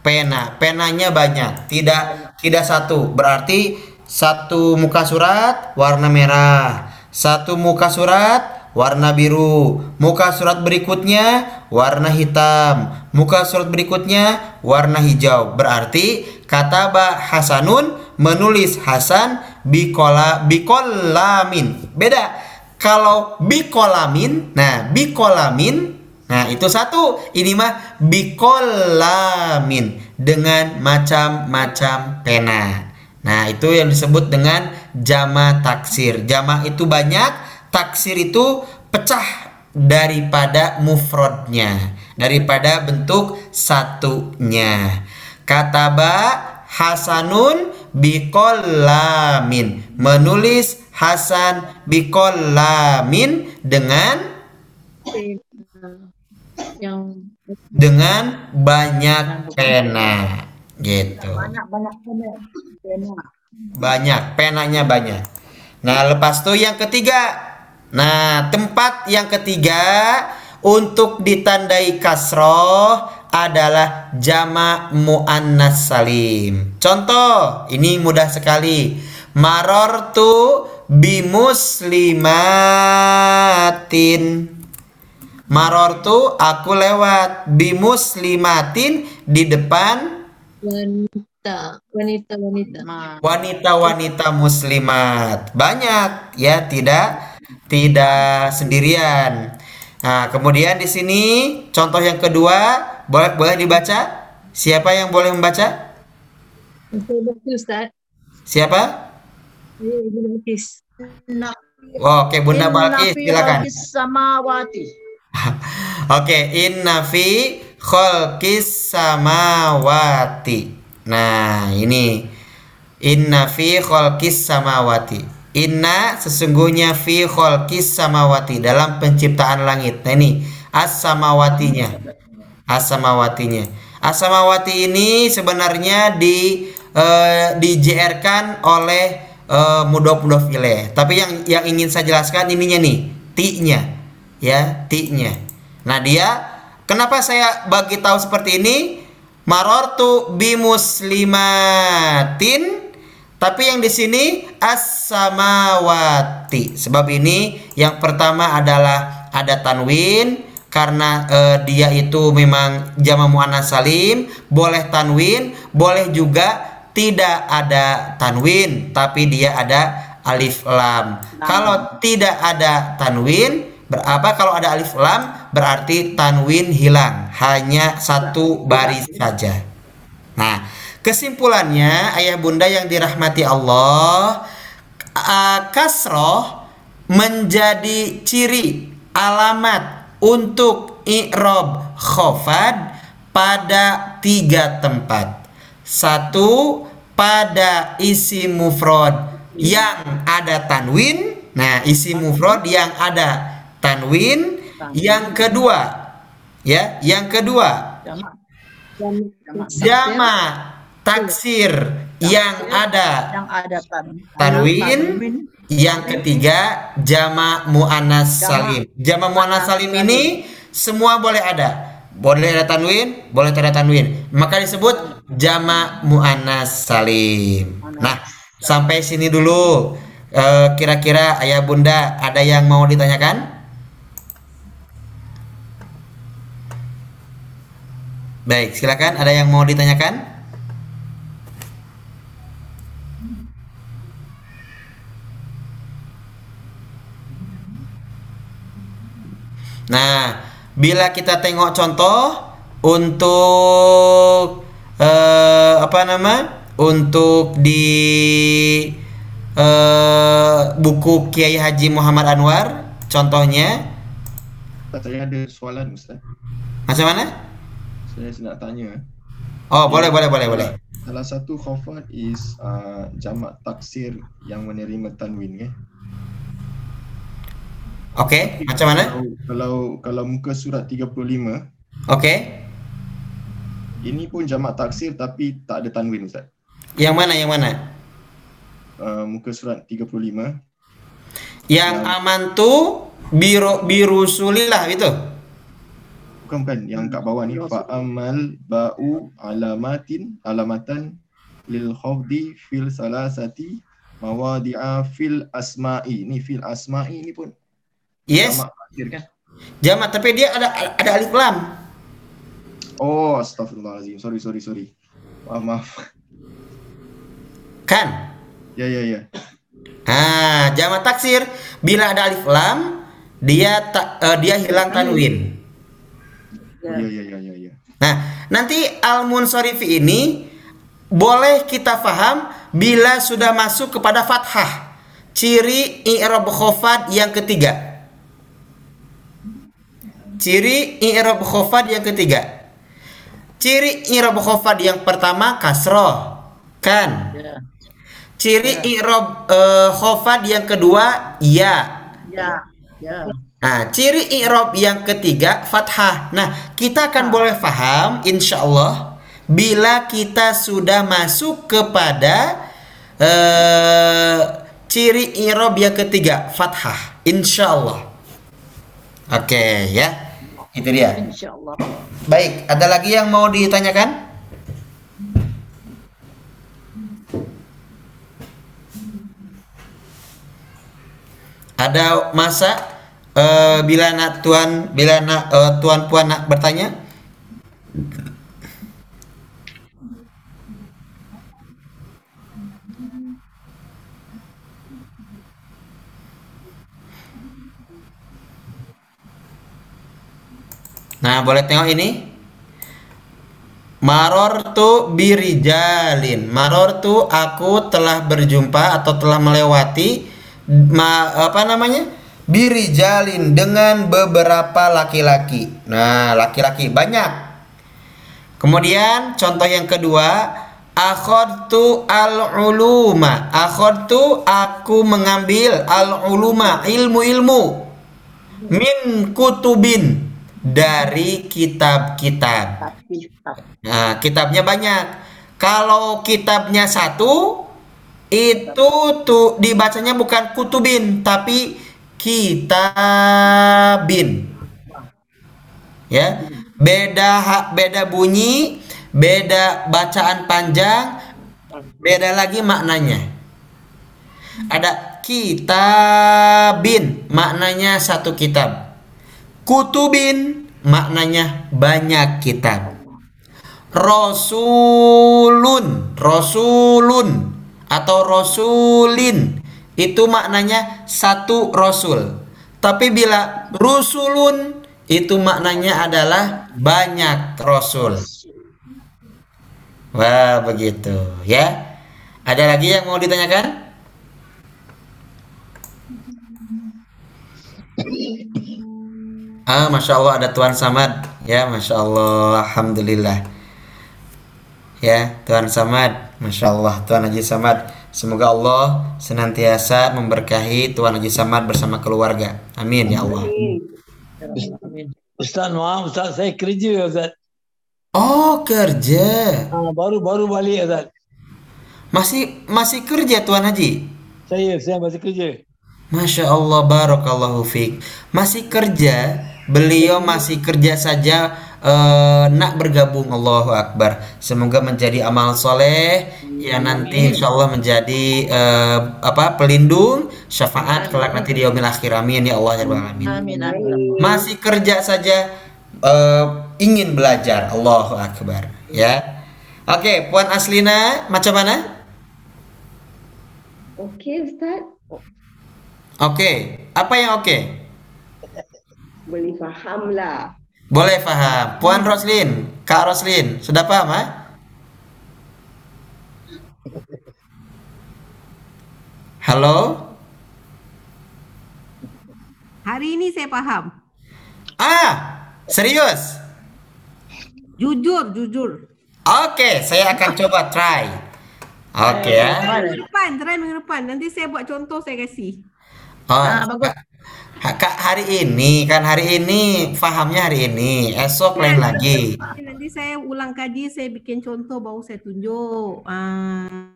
pena. Penanya banyak, tidak tidak satu. Berarti satu muka surat warna merah, satu muka surat warna biru. Muka surat berikutnya warna hitam. Muka surat berikutnya warna hijau. Berarti kata ba Hasanun menulis Hasan bikola bikolamin. Beda. Kalau bikolamin, nah bikolamin Nah, itu satu. Ini mah bikolamin dengan macam-macam pena. Nah, itu yang disebut dengan jama taksir. Jama itu banyak, taksir itu pecah daripada mufrodnya daripada bentuk satunya kataba hasanun bikolamin menulis hasan bikolamin dengan yang dengan banyak pena gitu Banyak banyak pena. Pena. banyak penanya banyak nah lepas itu yang ketiga Nah, tempat yang ketiga untuk ditandai kasroh adalah jama muannas salim. Contoh, ini mudah sekali. Marortu bimuslimatin. Marortu aku lewat bimuslimatin di depan wan wanita, wanita, wanita. Ma- wanita-wanita muslimat banyak ya tidak tidak sendirian. Nah kemudian di sini contoh yang kedua boleh boleh dibaca? Siapa yang boleh membaca? Ustaz. siapa? Oh, oke bunda Balkis silakan. samawati. <laughs> oke inna fi khalqis samawati. Nah ini. Inna fi khalqis samawati inna sesungguhnya fi khalqis samawati dalam penciptaan langit nah ini as samawatinya as-samawatinya. As-samawati ini sebenarnya di eh, di-JR-kan oleh eh, mudhof-mudhof ilaih. Tapi yang yang ingin saya jelaskan ininya nih, ti-nya. Ya, ti-nya. Nah, dia kenapa saya bagi tahu seperti ini? Marortu bi muslimatin tapi yang di sini as-samawati. Sebab ini yang pertama adalah ada tanwin karena eh, dia itu memang jama muannas salim, boleh tanwin, boleh juga tidak ada tanwin tapi dia ada alif lam. Kalau tidak ada tanwin berapa kalau ada alif lam berarti tanwin hilang, hanya satu baris saja. Nah, kesimpulannya ayah bunda yang dirahmati Allah, uh, kasroh menjadi ciri alamat untuk i'rob khofad pada tiga tempat. Satu pada isi mufrod yang ada tanwin. Nah, isi mufrod yang ada tanwin. Yang kedua, ya, yang kedua Jamak. Jamak. jama taksir yang ada. yang ada tan Tanwin. yang ketiga jama muannas salim. Jama muannas salim ini semua boleh ada. Boleh ada tanwin boleh tidak ada tanwin. Maka disebut jama muannas salim. Nah sampai sini dulu. Eh, kira-kira ayah bunda ada yang mau ditanyakan? Baik silakan. Ada yang mau ditanyakan Nah, bila kita tengok contoh untuk eh, apa nama? Untuk di eh, buku Kiai Haji Muhammad Anwar, contohnya saya ada soalan Ustaz. macam mana? Saya nak tanya. Oh, boleh, boleh, boleh, boleh. Salah satu khafat is uh, jamak taksir yang menerima tanwin kan? Oke, macam mana? Kalau, kalau kalau muka surat 35, Oke. ini pun jamak taksir tapi tak ada tanwin Ustaz. Yang mana? Yang mana? Uh, muka surat 35. Yang aman tu biru biru sulilah itu. Bukan bukan yang kat bawah ni fa amal ba'u alamatin alamatan lil khafdi fil salasati mawadi'a fil asma'i. Ni fil asma'i ni pun Yes, taksir kan? jamak tapi dia ada ada alif lam. Oh, astagfirullahalazim. Sorry sorry sorry. Maaf maaf. Kan? Ya ya ya. Ah, jamak taksir bila ada alif lam dia tak eh, dia hilang tanwin. Ya ya ya ya ya. Nah, nanti al munsorifi ini boleh kita faham bila sudah masuk kepada fathah. Ciri i'rab khofad yang ketiga. Ciri i'rab khofad yang ketiga. Ciri i'rab khofad yang pertama kasroh. Kan? ya Ciri i'rab eh, khofad yang kedua ya. ya ya Nah, ciri i'rab yang ketiga fathah. Nah, kita akan boleh paham insya Allah bila kita sudah masuk kepada eh, ciri i'rab yang ketiga fathah. Insya Allah. Oke ya, itu dia. insyaallah Baik, ada lagi yang mau ditanyakan? Ada masa eh, bila nak tuan bila nak eh, tuan puan nak bertanya? Nah, boleh tengok ini. Marortu birijalin. Marortu aku telah berjumpa atau telah melewati ma, apa namanya? Birijalin dengan beberapa laki-laki. Nah, laki-laki banyak. Kemudian contoh yang kedua, akhadtu al-uluma. Akhadtu aku mengambil al-uluma, ilmu-ilmu min kutubin dari kitab-kitab. Kitab. Nah, kitabnya banyak. Kalau kitabnya satu, itu tuh dibacanya bukan kutubin, tapi kitabin. Ya, beda ha- beda bunyi, beda bacaan panjang, beda lagi maknanya. Ada kitabin, maknanya satu kitab. Kutubin, maknanya banyak kitab. Rasulun, Rasulun atau Rasulin itu maknanya satu Rasul. Tapi bila Rusulun itu maknanya adalah banyak Rasul. Wah begitu ya. Ada lagi yang mau ditanyakan? <laughs> Ah, masya Allah ada Tuan Samad ya, masya Allah, alhamdulillah. Ya, Tuan Samad, masya Allah, Tuan Haji Samad. Semoga Allah senantiasa memberkahi Tuan Haji Samad bersama keluarga. Amin ya Allah. Ustaz maaf Ustaz saya kerja Ustaz. Oh kerja, Ah, baru baru balik Ustaz. masih masih kerja Tuan Haji. Saya saya masih kerja. Masya Allah, barakallahu fiq. Masih kerja, beliau masih kerja saja eh, nak bergabung Allahu Akbar. Semoga menjadi amal soleh yang nanti insya Allah menjadi eh, apa pelindung syafaat kelak nanti di yaumil akhir. Amin ya Allah ya. Amin. Amin. Masih kerja saja eh, ingin belajar Allahu Akbar ya. Oke, Puan Aslina macam mana? Okey Ustaz, Oke, apa yang oke? Boleh faham lah. Boleh paham. Puan Roslin, Kak Roslin, sudah paham ha? Halo? Hari ini saya faham. Ah, serius? Jujur, jujur. Oke, saya akan coba try. Oke ya. Minggu depan, try minggu depan. Nanti saya buat contoh saya kasih. Oh, Ah, bagus. Kak, Kak, hari ini kan hari ini fahamnya hari ini, esok lain lagi. Nanti saya ulang kaji, saya bikin contoh baru saya tunjuk. Ah.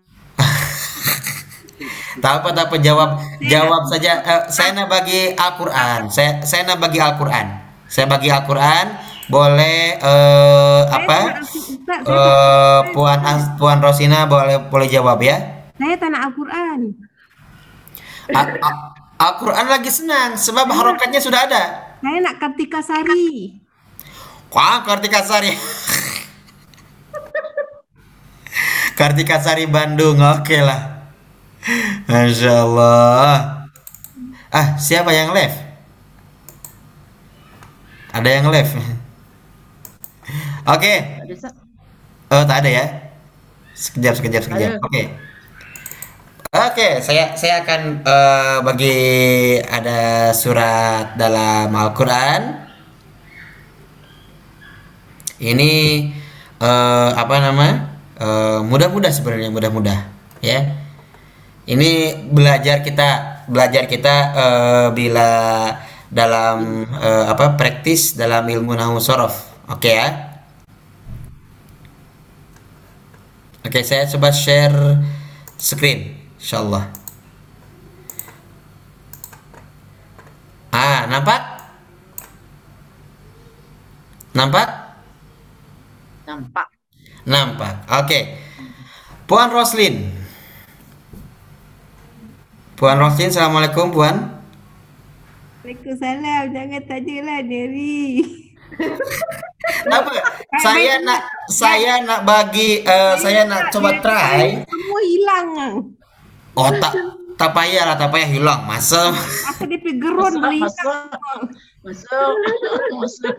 Tak apa tak apa jawab jawab saja. Eh, saya nak bagi Al-Qur'an. Saya saya nak bagi Al-Qur'an. Saya bagi Al-Qur'an. Boleh eh, apa? Ustaz, saya, Eh, Puan As- Puan Rosina boleh boleh jawab ya. saya tak nak Al-Quran. A- A- Al-Qur'an lagi senang sebab harokatnya sudah ada. Saya nak Kartika Sari. Wah, Kartika Sari. Kartika Sari Bandung. Oke lah. Masya Allah. Ah, siapa yang left? Ada yang left. Oke. Ustaz? Oh, tak ada ya? Sekejap, sekejap, sekejap. Ada. Oke. Saya saya akan eh, bagi ada surat dalam Al-Qur'an. Ini eh, apa nama? Eh, mudah-mudah sebenarnya mudah-mudah, ya. Ini belajar kita belajar kita eh, bila dalam eh, apa praktis dalam ilmu nahwu sorof. Oke ya. Oke, saya coba share screen, insyaallah. Ah, nampak? Nampak? Nampak. Nampak. Oke. Puan Roslin. Puan Roslin, Assalamualaikum Puan. Waalaikumsalam. Jangan tanyalah Neri. <laughs> Apa? Saya nak saya nak bagi eh, saya nak coba try. Semua hilang. Oh tak payah lah, tak payah hilang. Masa Apa dia pergi geron beli Masuk, masuk, masuk.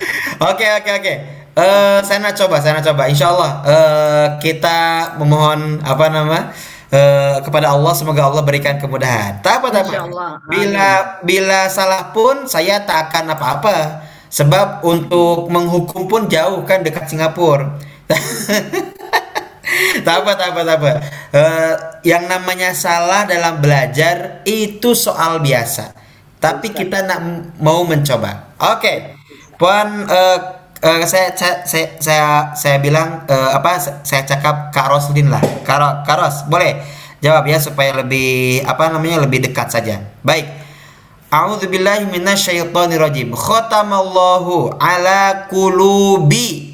<laughs> Oke oke oke. Eh saya nak coba, saya nak coba. Insya Allah eh, kita memohon apa nama eh, kepada Allah semoga Allah berikan kemudahan. Tak apa tak apa. Insyaallah. Bila bila salah pun saya tak akan apa-apa. Sebab untuk menghukum pun jauh kan dekat Singapura. <laughs> tak apa tak apa tak apa. Eh, yang namanya salah dalam belajar itu soal biasa. Tapi kita nak mau mencoba. Oke. Puan eh, eh, saya, saya saya saya saya bilang eh, apa saya cakap Kak Roslin lah. Kak, Kak Ros, boleh jawab ya supaya lebih apa namanya lebih dekat saja. Baik. A'udzubillahi minasyaitonirrajim. Khatamallahu ala qulubi.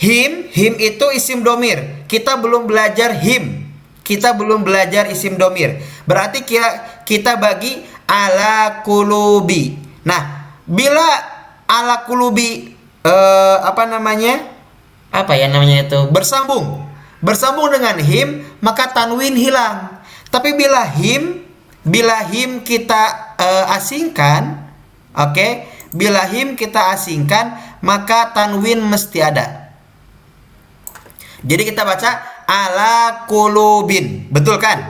Him, him itu isim domir. Kita belum belajar him. Kita belum belajar isim domir. Berarti kita kita bagi ala kulubi. Nah, bila ala kulubi eh, apa namanya? Apa ya namanya itu? Bersambung. Bersambung dengan him, maka tanwin hilang. Tapi bila him, bila him kita eh, asingkan, oke? Bila him kita asingkan, maka tanwin mesti ada. Jadi kita baca ala kulubin. Betul kan?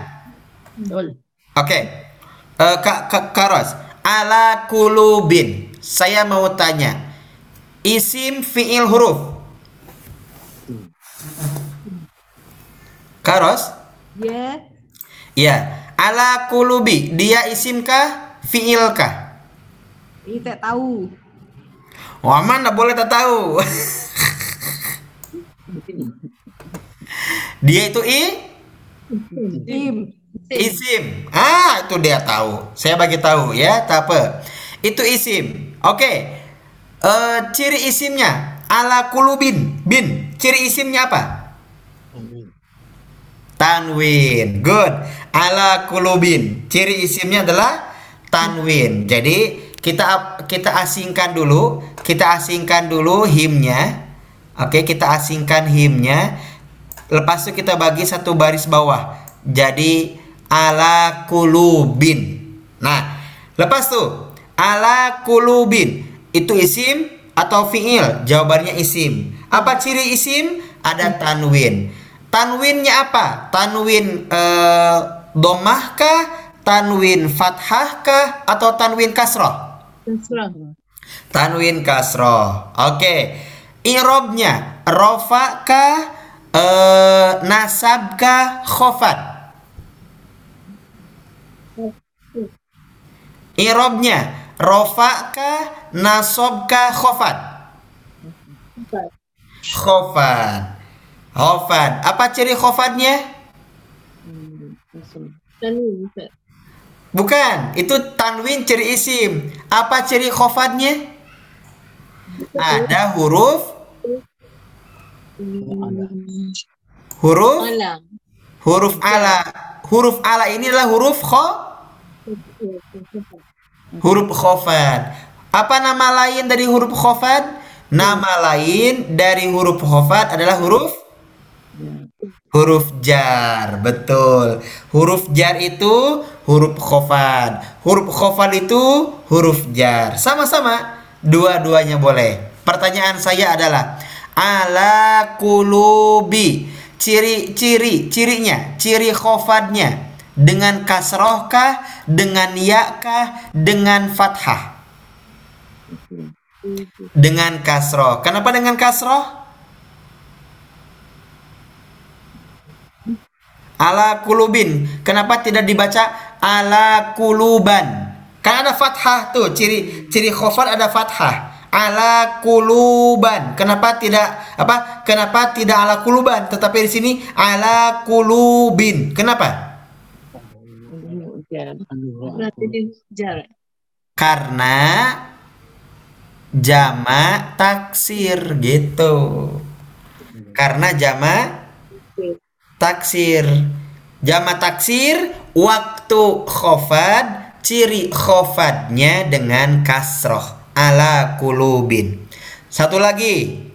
Betul. Oke. Eh, Kak Kak Karos, ala kulubin. Saya mau tanya. Isim fiil huruf. Karos? Ya. Ya. Ala kulubi. Dia isim kah? Fiil kah? Ini tak tahu. Wah, mana boleh tak tahu. <laughs> Dia itu i Tim. Isim. Ah, itu dia tahu. Saya bagi tahu ya, tak apa. Itu isim. Oke. Eh, ciri isimnya ala kulubin. Bin. Ciri isimnya apa? Tanwin. Good. Ala kulubin. Ciri isimnya adalah tanwin. Jadi kita kita asingkan dulu, kita asingkan dulu himnya. Oke, kita asingkan himnya. Lepas itu kita bagi satu baris bawah. Jadi ala kulubin. Nah, lepas tuh ala kulubin itu isim atau fiil? Jawabannya isim. Apa ciri isim? Ada tanwin. Tanwinnya apa? Tanwin eh, domah kah? Tanwin fathah kah? Atau tanwin kasroh? Terserah. Tanwin kasroh. Oke. Irobnya rofa kah? Eh, nasab? Khofat. Irobnya rofa kah? Nasob? Khofat. Khofat. Khofat. Apa ciri khofatnya? Bukan, itu tanwin ciri isim. Apa ciri khofatnya? Ada huruf huruf Alam. huruf ala. Huruf ala ini adalah huruf kho huruf khofat. Apa nama lain dari huruf khofat? Nama lain dari huruf khofat adalah huruf huruf jar. Betul. Huruf jar itu huruf khofat. Huruf khofat itu huruf jar. Sama-sama. Dua-duanya boleh. Pertanyaan saya adalah ala kulubi. Ciri-ciri cirinya ciri khofatnya dengan kasroh kah dengan ya kah dengan fathah. Dengan kasroh. Kenapa dengan kasroh? Ala kulubin. Kenapa tidak dibaca ala kuluban? Kan ada fathah tuh ciri ciri khofat ada fathah ala kuluban. Kenapa tidak apa kenapa tidak ala kuluban? Tetapi di sini ala kulubin. Kenapa? Karena jama taksir gitu. Karena jama taksir. Jama taksir waktu khofad ciri khofadnya dengan kasroh ala kulubin satu lagi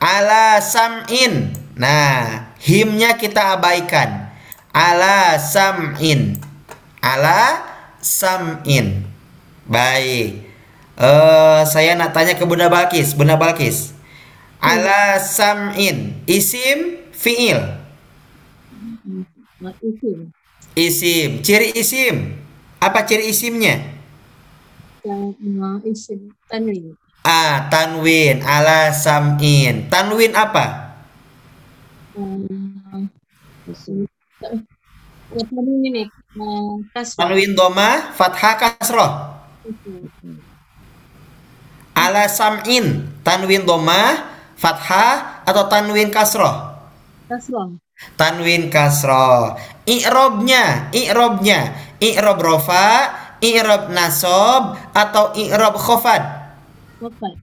ala sam'in nah himnya kita abaikan Ala sam'in. Ala sam'in. Baik. Eh, saya nak tanya ke Bunda Balkis. Bunda Balkis. Ala sam'in. Isim fi'il. Isim. Isim. Ciri isim. Apa ciri isimnya? Yang uh, isim tanwin. Ah, tanwin. Ala sam'in. Tanwin apa? Uh, isim. Tanwin ini. Uh. Tanwin doma, fathah, kasroh. Ala sam'in. Tanwin doma, fathah, atau tanwin kasroh? Kasrah. Tanwin kasroh. I'robnya, i'robnya. I'rob rofa, i'rob nasob, atau i'rob khofad. Wafat.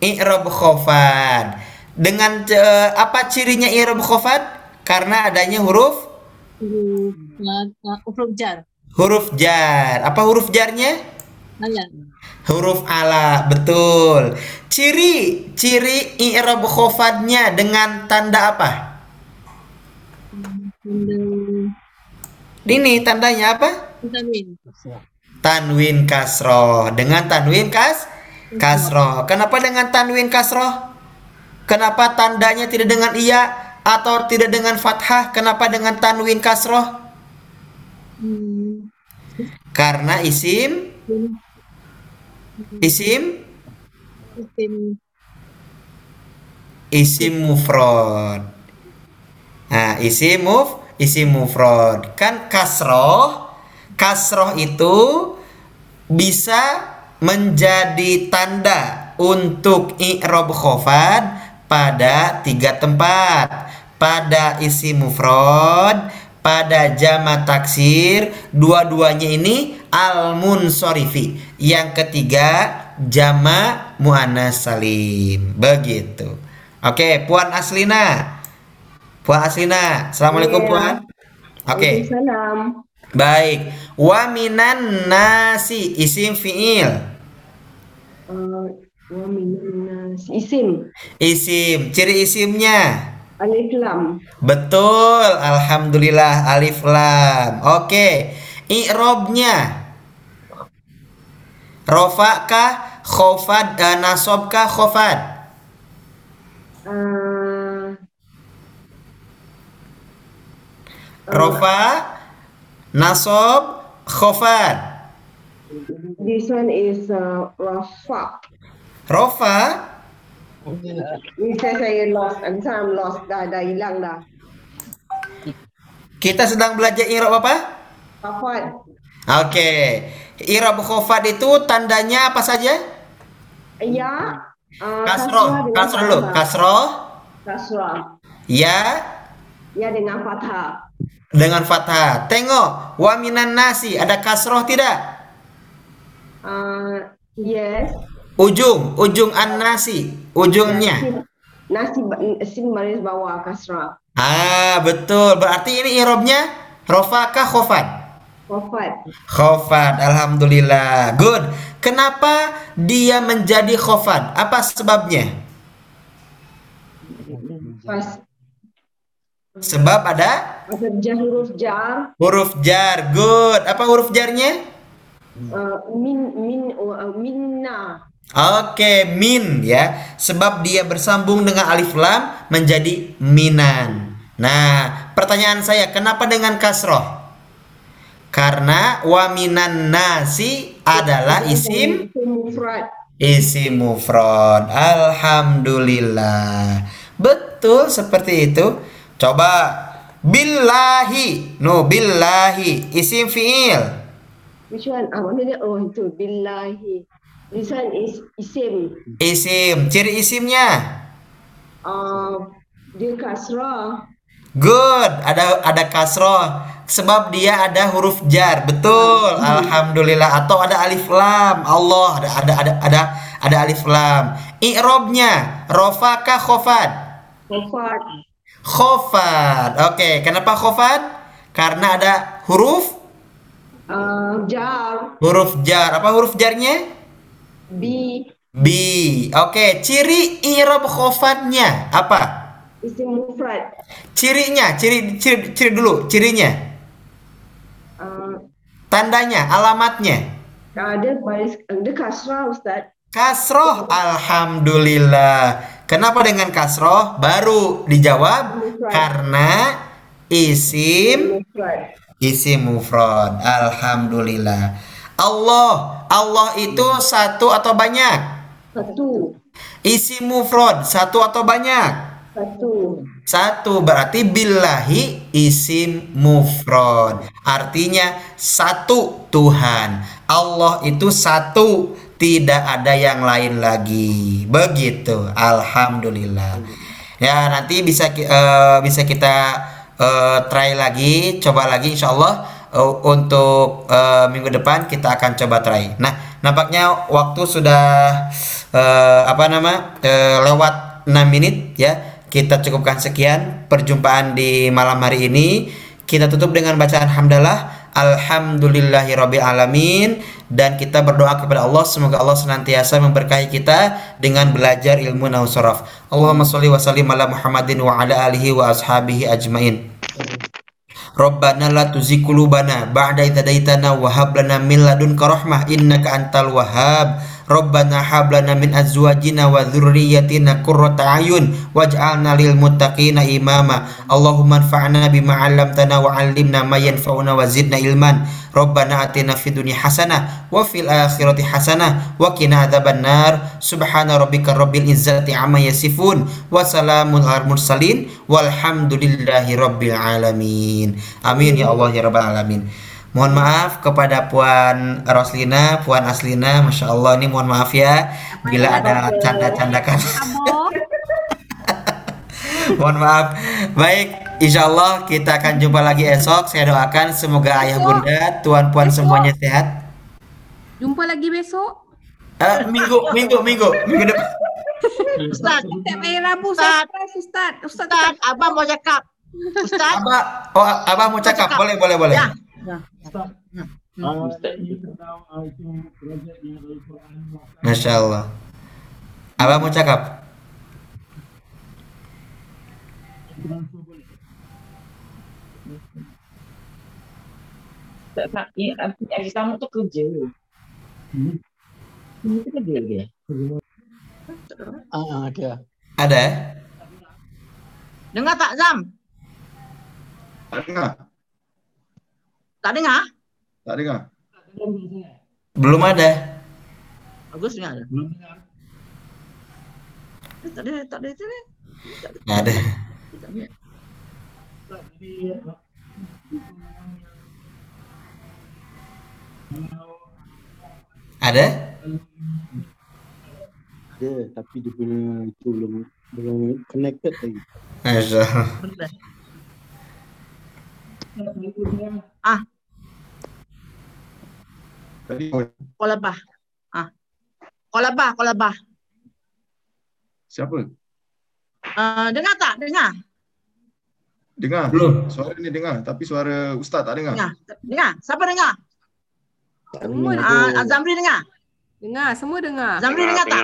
I'rob khofad. Dengan eh, apa cirinya i'rob khofad? Karena adanya huruf Huruf, uh, uh, huruf jar. huruf jar. Apa huruf jarnya? Alam. Huruf ala, betul. Ciri ciri i'rob khofadnya dengan tanda apa? Benda Ini tandanya apa? tanwin. Tanwin kasroh. Dengan tanwin kas kasroh. Kenapa dengan tanwin kasroh? Kenapa tandanya tidak dengan iya atau tidak dengan fathah? Kenapa dengan tanwin kasroh? Hmm. Karena isim isim Isim isim mufrad. Nah, isim muf isim mufrad. Kan kasroh kasroh itu bisa menjadi tanda untuk i'rob khofad pada tiga tempat. Pada isim mufrad, pada jama taksir, dua-duanya ini al munsorifi. Yang ketiga jama muannas salim. Begitu. Oke, Puan Aslina. Puan Aslina. Assalamualaikum, Iya. Puan. Oke. Waalaikumsalam. Baik. Wa minan nasi isim fiil. Uh, wa minan nas. Isim. Isim. Ciri isimnya. Alif lam. Betul. Alhamdulillah alif lam. Oke. I'robnya. Rofa kah khofad eh, nasob kah khofad? Uh, Rofa nasob khofad. this one is uh, Rafa. Rofa Ini saya lost. I'm sorry, I'm lost. Dah dah hilang dah. kita sedang belajar i'rob apa? Rafat. Oke. I'rob khofad itu tandanya apa saja? Ya. Uh, kasroh dulu. fathah. Kasroh, Kasroh. ya Ya dengan fathah. Dengan fathah. Tengok, wa minan nasi ada kasroh tidak? Uh, yes. Ujung, ujung an nasi, ujungnya. Nasi sin baris bawah kasrah. Ah, betul. Berarti ini irobnya rofa kah khofad? Wafat. Khofad, alhamdulillah. Good. Kenapa dia menjadi khofad? Apa sebabnya? Pas Sebab ada huruf jar. huruf jar. Good. Apa huruf jarnya? Uh, min min uh, minna. Oke, min ya. Sebab dia bersambung dengan alif lam menjadi minan. Nah, pertanyaan saya, kenapa dengan kasroh? Karena wa minan nasi adalah isim Isim mufrad. isim mufrad. Alhamdulillah. Betul seperti itu. Coba billahi. No, billahi isim fiil. Which one? Ah, mana? Oh, itu billahi. This one is isim. Isim. Ciri isimnya. Uh, dia kasrah. Good, ada ada kasroh sebab dia ada huruf jar. Betul. Alhamdulillah atau ada alif lam. Allah ada ada ada ada ada alif lam. I'robnya rofa kah khofad? Khofad. Oke, kenapa khofad? Karena ada huruf Uh, jar. huruf jar. Apa huruf jarnya? Bi. B. Oke, ciri i'rob khofadnya apa? Isim mufrad. Cirinya, ciri ciri ciri dulu, cirinya. Tandanya, alamatnya. Ada baris ada kasrah Ustaz. Kasroh, alhamdulillah. Kenapa dengan kasroh? Baru dijawab Mufrad. karena isim Mufrad. isim mufrad. Alhamdulillah. Allah, Allah itu satu atau banyak? Satu. Isim mufrad satu atau banyak? Satu. Satu berarti billahi isim mufrad. Artinya satu Tuhan. Allah itu satu, tidak ada yang lain lagi. Begitu. Alhamdulillah. Ya, nanti bisa eh, bisa kita eh, try lagi, coba lagi insyaallah eh, untuk eh, minggu depan kita akan coba try. Nah, nampaknya waktu sudah eh, apa nama? eh, lewat 6 menit ya. Kita cukupkan sekian perjumpaan di malam hari ini. Kita tutup dengan bacaan hamdalah. Alhamdulillahirabbil alamin dan kita berdoa kepada Allah semoga Allah senantiasa memberkahi kita dengan belajar ilmu nahwu saraf. Allahumma sholli wa sallim ala Muhammadin wa ala alihi wa ashabihi ajmain. Rabbana la tuzigh qulubana ba'da idh hadaitana wa hab lana min ladunka rahmah innaka antal wahhab. Rabbana hab lana min azwajina wa dzurriyyatina qurrata a'yun waj'alna lil muttaqina imama. Allahumma anfa'na bima 'allamtana wa 'allimna ma yanfa'una wa zidna ilman. Rabbana atina fid dunya hasanah wa fil akhirati hasanah wa qina adzabannar. Subhana rabbika rabbil izzati amma yasifun wa salamun alal mursalin walhamdulillahi rabbil alamin. Amin ya Allah ya rabbal alamin. Mohon maaf kepada Puan Roslina, Puan Aslina, Masya Allah ini mohon maaf ya bila ada canda-candakan. Abo. <laughs> mohon maaf. Baik, insya Allah kita akan jumpa lagi esok. Saya doakan semoga ayah bunda, tuan puan semuanya sehat. Jumpa lagi besok. Eh, minggu, minggu, minggu, minggu depan. Ustaz, hari Rabu Ustaz. Ustaz. Ustaz Ustaz, abang mau cakap. Ustaz, Abah, oh abah mau cakap, boleh, boleh, boleh. Ya. Masya Allah. Abah mau cakap. Tak, tak. Yang, yang pertama tu kerja. Ini tu kerja dia. Ah, ada. Ada? dengar tak Zam? Tak dengar? Tak dengar? Tak dengar? Belum ada. Bagus dengar. Eh, Tak ada, tak ada, tak ada. Nggak ada. Tak ada. Ada? Ada, tapi dia punya itu belum belum connected lagi. Masya Tadi Kolabah. Ah. Kolabah, kolabah. siapa? Uh, dengar tak? Dengar? Dengar. Belum. Suara ni dengar, tapi suara ustaz tak dengar. Dengar? Dengar? Siapa dengar? Semua. Ah, uh, Zamri dengar? dengar, semua dengar. Zamri dengar tak?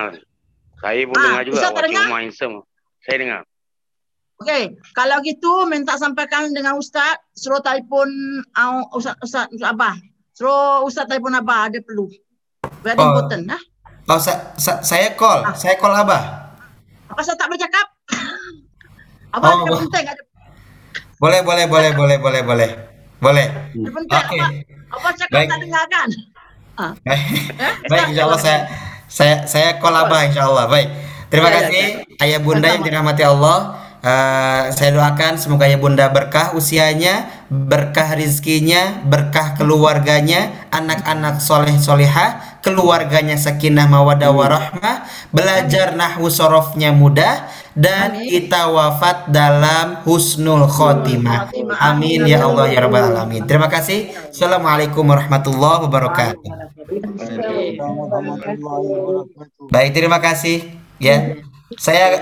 Saya pun Ah, dengar juga Ustaz tak dengar? Saya dengar. Okey, kalau gitu minta sampaikan dengan Ustaz, suruh telefon uh, Ustaz, Ustaz, Ustaz Abah. Suruh Ustaz telefon Abah, ada perlu. Very Oh. important. Nah. Oh, sa- sa- saya call, saya call abah. Apa saya tak boleh cakap? <laughs> Abah Oh, ada penting, ada, Boleh, boleh, boleh, boleh, boleh, boleh. Boleh. penting. Oke. Abah, Abah cakap Baik. tak dengar kan? <laughs> Baik, insya Allah saya saya saya call abah insya Allah. Baik. Terima Ya, ya, kasih ayah bunda yang dirahmati Allah. Eh, saya doakan semoga ayah bunda berkah usianya, berkah rizkinya, berkah keluarganya, anak-anak soleh solehah, keluarganya sakinah mawadah warahmah, belajar nahwu sorofnya mudah, dan Amin. kita wafat dalam husnul khotimah. Amin ya Allah ya Rabbal Alamin. Terima kasih. Assalamualaikum warahmatullahi wabarakatuh. Warahmatullahi wabarakatuh. Baik, terima kasih. Ya, saya